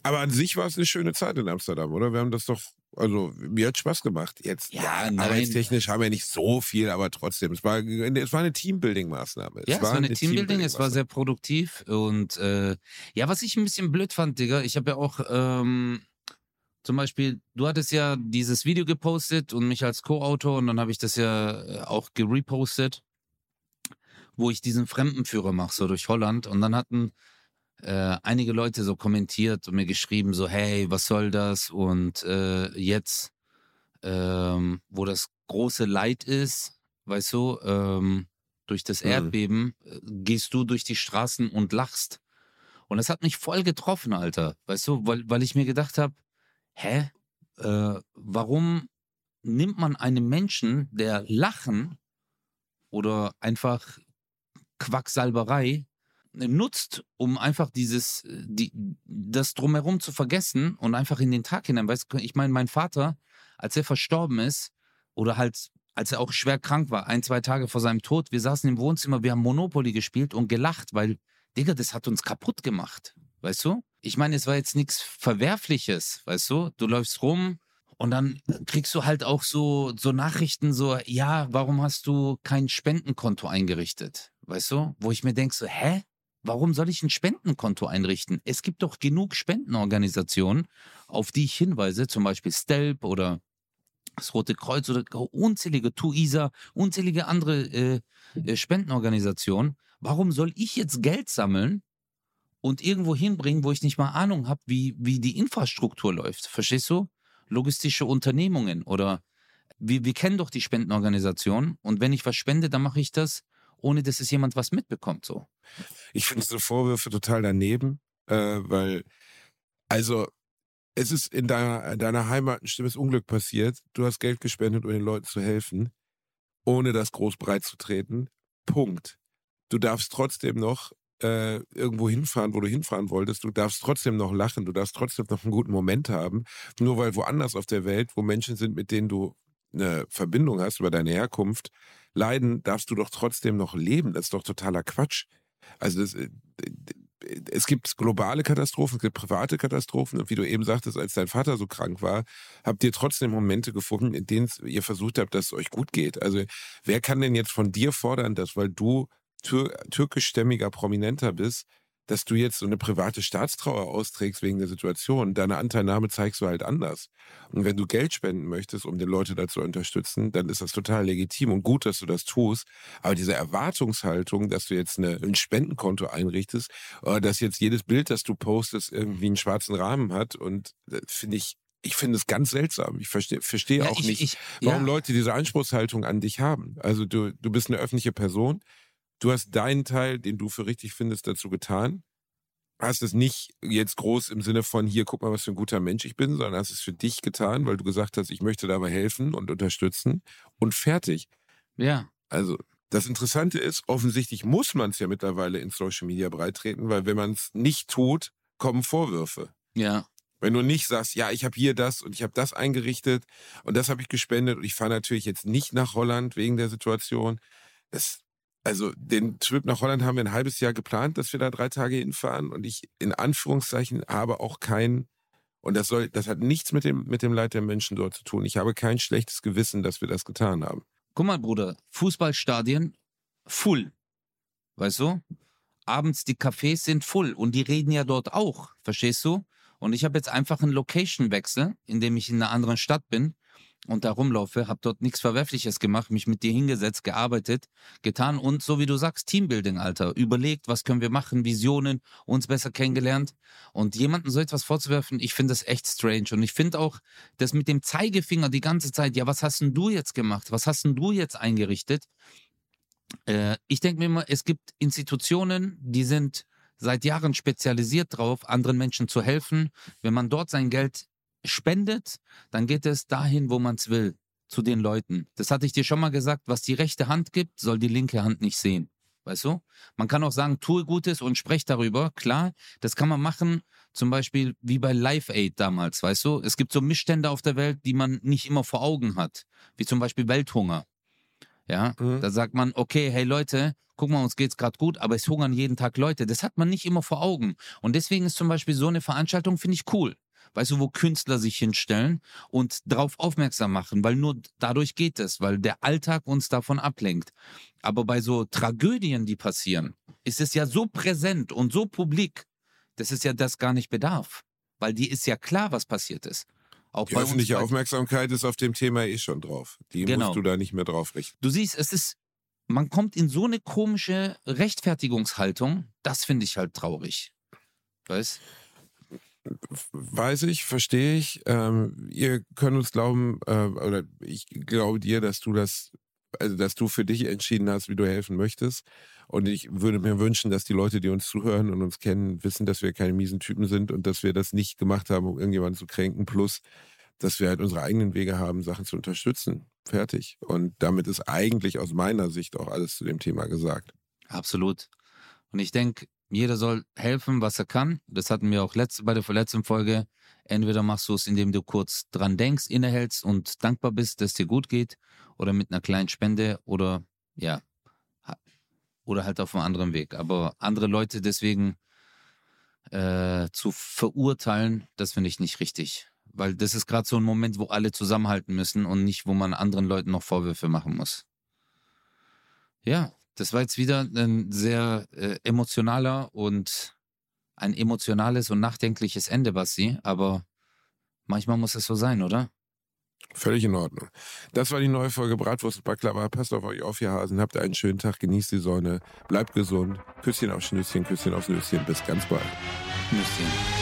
Aber an sich war es eine schöne Zeit in Amsterdam, oder? Wir haben das doch, also mir hat Spaß gemacht. Jetzt, Ja, ja, arbeitstechnisch haben wir nicht so viel, aber trotzdem, es war, es war eine Teambuilding-Maßnahme. Ja, es war eine Teambuilding, es war sehr produktiv und äh, ja, was ich ein bisschen blöd fand, Digga, ich habe ja auch ähm, zum Beispiel, du hattest ja dieses Video gepostet und mich als Co-Autor und dann habe ich das ja äh, auch gerepostet, wo ich diesen Fremdenführer mache, so durch Holland und dann hatten äh, einige Leute so kommentiert und mir geschrieben, so, hey, was soll das? Und äh, jetzt, ähm, wo das große Leid ist, weißt du, ähm, durch das Mhm. Erdbeben, äh, gehst du durch die Straßen und lachst. Und das hat mich voll getroffen, Alter. Weißt du, weil, weil ich mir gedacht habe, hä? Äh, warum nimmt man einem Menschen, der Lachen oder einfach Quacksalberei nutzt, um einfach dieses, die, das drumherum zu vergessen und einfach in den Tag hinein. Weißt du, ich meine, mein Vater, als er verstorben ist, oder halt, als er auch schwer krank war, ein, zwei Tage vor seinem Tod, wir saßen im Wohnzimmer, wir haben Monopoly gespielt und gelacht, weil, Digga, das hat uns kaputt gemacht. Weißt du? Ich meine, es war jetzt nichts Verwerfliches, weißt du? Du läufst rum, und dann kriegst du halt auch so, so Nachrichten, so, ja, warum hast du kein Spendenkonto eingerichtet? Weißt du? Wo ich mir denke, so, hä? Warum soll ich ein Spendenkonto einrichten? Es gibt doch genug Spendenorganisationen, auf die ich hinweise, zum Beispiel Stelp oder das Rote Kreuz oder unzählige TUISA, unzählige andere äh, äh, Spendenorganisationen. Warum soll ich jetzt Geld sammeln und irgendwo hinbringen, wo ich nicht mal Ahnung habe, wie, wie die Infrastruktur läuft? Verstehst du? logistische Unternehmungen oder wir, wir kennen doch die Spendenorganisation und wenn ich was spende, dann mache ich das, ohne dass es jemand was mitbekommt. So. Ich finde so Vorwürfe total daneben, äh, weil, also, es ist in deiner, in deiner Heimat ein schlimmes Unglück passiert. Du hast Geld gespendet, um den Leuten zu helfen, ohne das groß breit zu treten. Punkt. Du darfst trotzdem noch äh, irgendwo hinfahren, wo du hinfahren wolltest. Du darfst trotzdem noch lachen. Du darfst trotzdem noch einen guten Moment haben. Nur weil woanders auf der Welt, wo Menschen sind, mit denen du eine Verbindung hast über deine Herkunft, leiden, darfst du doch trotzdem noch leben. Das ist doch totaler Quatsch. Also das, äh, es gibt globale Katastrophen, es gibt private Katastrophen und wie du eben sagtest, als dein Vater so krank war, habt ihr trotzdem Momente gefunden, in denen ihr versucht habt, dass es euch gut geht. Also wer kann denn jetzt von dir fordern, dass weil du tür türkischstämmiger Prominenter bist, dass du jetzt so eine private Staatstrauer austrägst wegen der Situation. Deine Anteilnahme zeigst du halt anders. Und wenn du Geld spenden möchtest, um die Leute dazu zu unterstützen, dann ist das total legitim und gut, dass du das tust. Aber diese Erwartungshaltung, dass du jetzt eine, ein Spendenkonto einrichtest, oder dass jetzt jedes Bild, das du postest, irgendwie einen schwarzen Rahmen hat und äh, finde ich ich finde es ganz seltsam. Ich verstehe versteh Ja, auch ich- nicht, ich- warum ja. Leute diese Anspruchshaltung an dich haben. Also du, du bist eine öffentliche Person. Du hast deinen Teil, den du für richtig findest, dazu getan. Hast es nicht jetzt groß im Sinne von, hier, guck mal, was für ein guter Mensch ich bin, sondern hast es für dich getan, weil du gesagt hast, ich möchte dabei helfen und unterstützen und fertig. Ja. Also das Interessante ist, offensichtlich muss man es ja mittlerweile in Social Media breitreten, weil wenn man es nicht tut, kommen Vorwürfe. Ja. Wenn du nicht sagst, ja, ich habe hier das und ich habe das eingerichtet und das habe ich gespendet und ich fahre natürlich jetzt nicht nach Holland wegen der Situation. Das, also den Trip nach Holland haben wir ein halbes Jahr geplant, dass wir da drei Tage hinfahren und ich in Anführungszeichen habe auch kein und das soll, das hat nichts mit dem mit dem Leid der Menschen dort zu tun. Ich habe kein schlechtes Gewissen, dass wir das getan haben. Guck mal, Bruder, Fußballstadien full. Weißt du? Abends die Cafés sind full und die reden ja dort auch, verstehst du? Und ich habe jetzt einfach einen Location-Wechsel, indem ich in einer anderen Stadt bin und da rumlaufe, habe dort nichts Verwerfliches gemacht, mich mit dir hingesetzt, gearbeitet, getan und so wie du sagst, Teambuilding, Alter. Überlegt, was können wir machen, Visionen, uns besser kennengelernt. Und jemandem so etwas vorzuwerfen, ich finde das echt strange. Und ich finde auch, das mit dem Zeigefinger die ganze Zeit, ja, was hast denn du jetzt gemacht? Was hast denn du jetzt eingerichtet? Äh, ich denke mir immer, es gibt Institutionen, die sind seit Jahren spezialisiert drauf, anderen Menschen zu helfen. Wenn man dort sein Geld spendet, dann geht es dahin, wo man es will, zu den Leuten. Das hatte ich dir schon mal gesagt, was die rechte Hand gibt, soll die linke Hand nicht sehen. Weißt du? Man kann auch sagen, tue Gutes und sprech darüber. Klar, das kann man machen, zum Beispiel wie bei Live Aid damals, weißt du? Es gibt so Missstände auf der Welt, die man nicht immer vor Augen hat, wie zum Beispiel Welthunger. Ja, Mhm. da sagt man, okay, hey Leute, guck mal, uns geht's gerade gut, aber es hungern jeden Tag Leute. Das hat man nicht immer vor Augen. Und deswegen ist zum Beispiel so eine Veranstaltung, finde ich cool. Weißt du, wo Künstler sich hinstellen und darauf aufmerksam machen, weil nur dadurch geht es, weil der Alltag uns davon ablenkt. Aber bei so Tragödien, die passieren, ist es ja so präsent und so publik, dass es ja das gar nicht bedarf. Weil die ist ja klar, was passiert ist. Auch Die öffentliche uns, Aufmerksamkeit ist auf dem Thema eh schon drauf. Die Genau. musst du da nicht mehr drauf richten. Du siehst, es ist, man kommt in so eine komische Rechtfertigungshaltung. Das finde ich halt traurig. Weißt? Weiß ich, verstehe ich. Ähm, ihr könnt uns glauben, äh, oder ich glaube dir, dass du das, also dass du für dich entschieden hast, wie du helfen möchtest. Und ich würde mir wünschen, dass die Leute, die uns zuhören und uns kennen, wissen, dass wir keine miesen Typen sind und dass wir das nicht gemacht haben, um irgendjemanden zu kränken. Plus, dass wir halt unsere eigenen Wege haben, Sachen zu unterstützen. Fertig. Und damit ist eigentlich aus meiner Sicht auch alles zu dem Thema gesagt. Absolut. Und ich denke, jeder soll helfen, was er kann. Das hatten wir auch letzte, bei der vorletzten Folge. Entweder machst du es, indem du kurz dran denkst, innehältst und dankbar bist, dass dir gut geht, oder mit einer kleinen Spende oder ja, oder halt auf einem anderen Weg. Aber andere Leute deswegen äh, zu verurteilen, das finde ich nicht richtig. Weil das ist gerade so ein Moment, wo alle zusammenhalten müssen und nicht, wo man anderen Leuten noch Vorwürfe machen muss. Ja, das war jetzt wieder ein sehr äh, emotionaler und ein emotionales und nachdenkliches Ende, Basti. Aber manchmal muss es so sein, oder? Völlig in Ordnung. Das war die neue Folge Bratwurst und Baklava. Passt auf euch auf, ihr Hasen. Habt einen schönen Tag, genießt die Sonne, bleibt gesund. Küsschen aufs Schnüsschen, Küsschen aufs Nüsschen. Bis ganz bald. Nüsschen.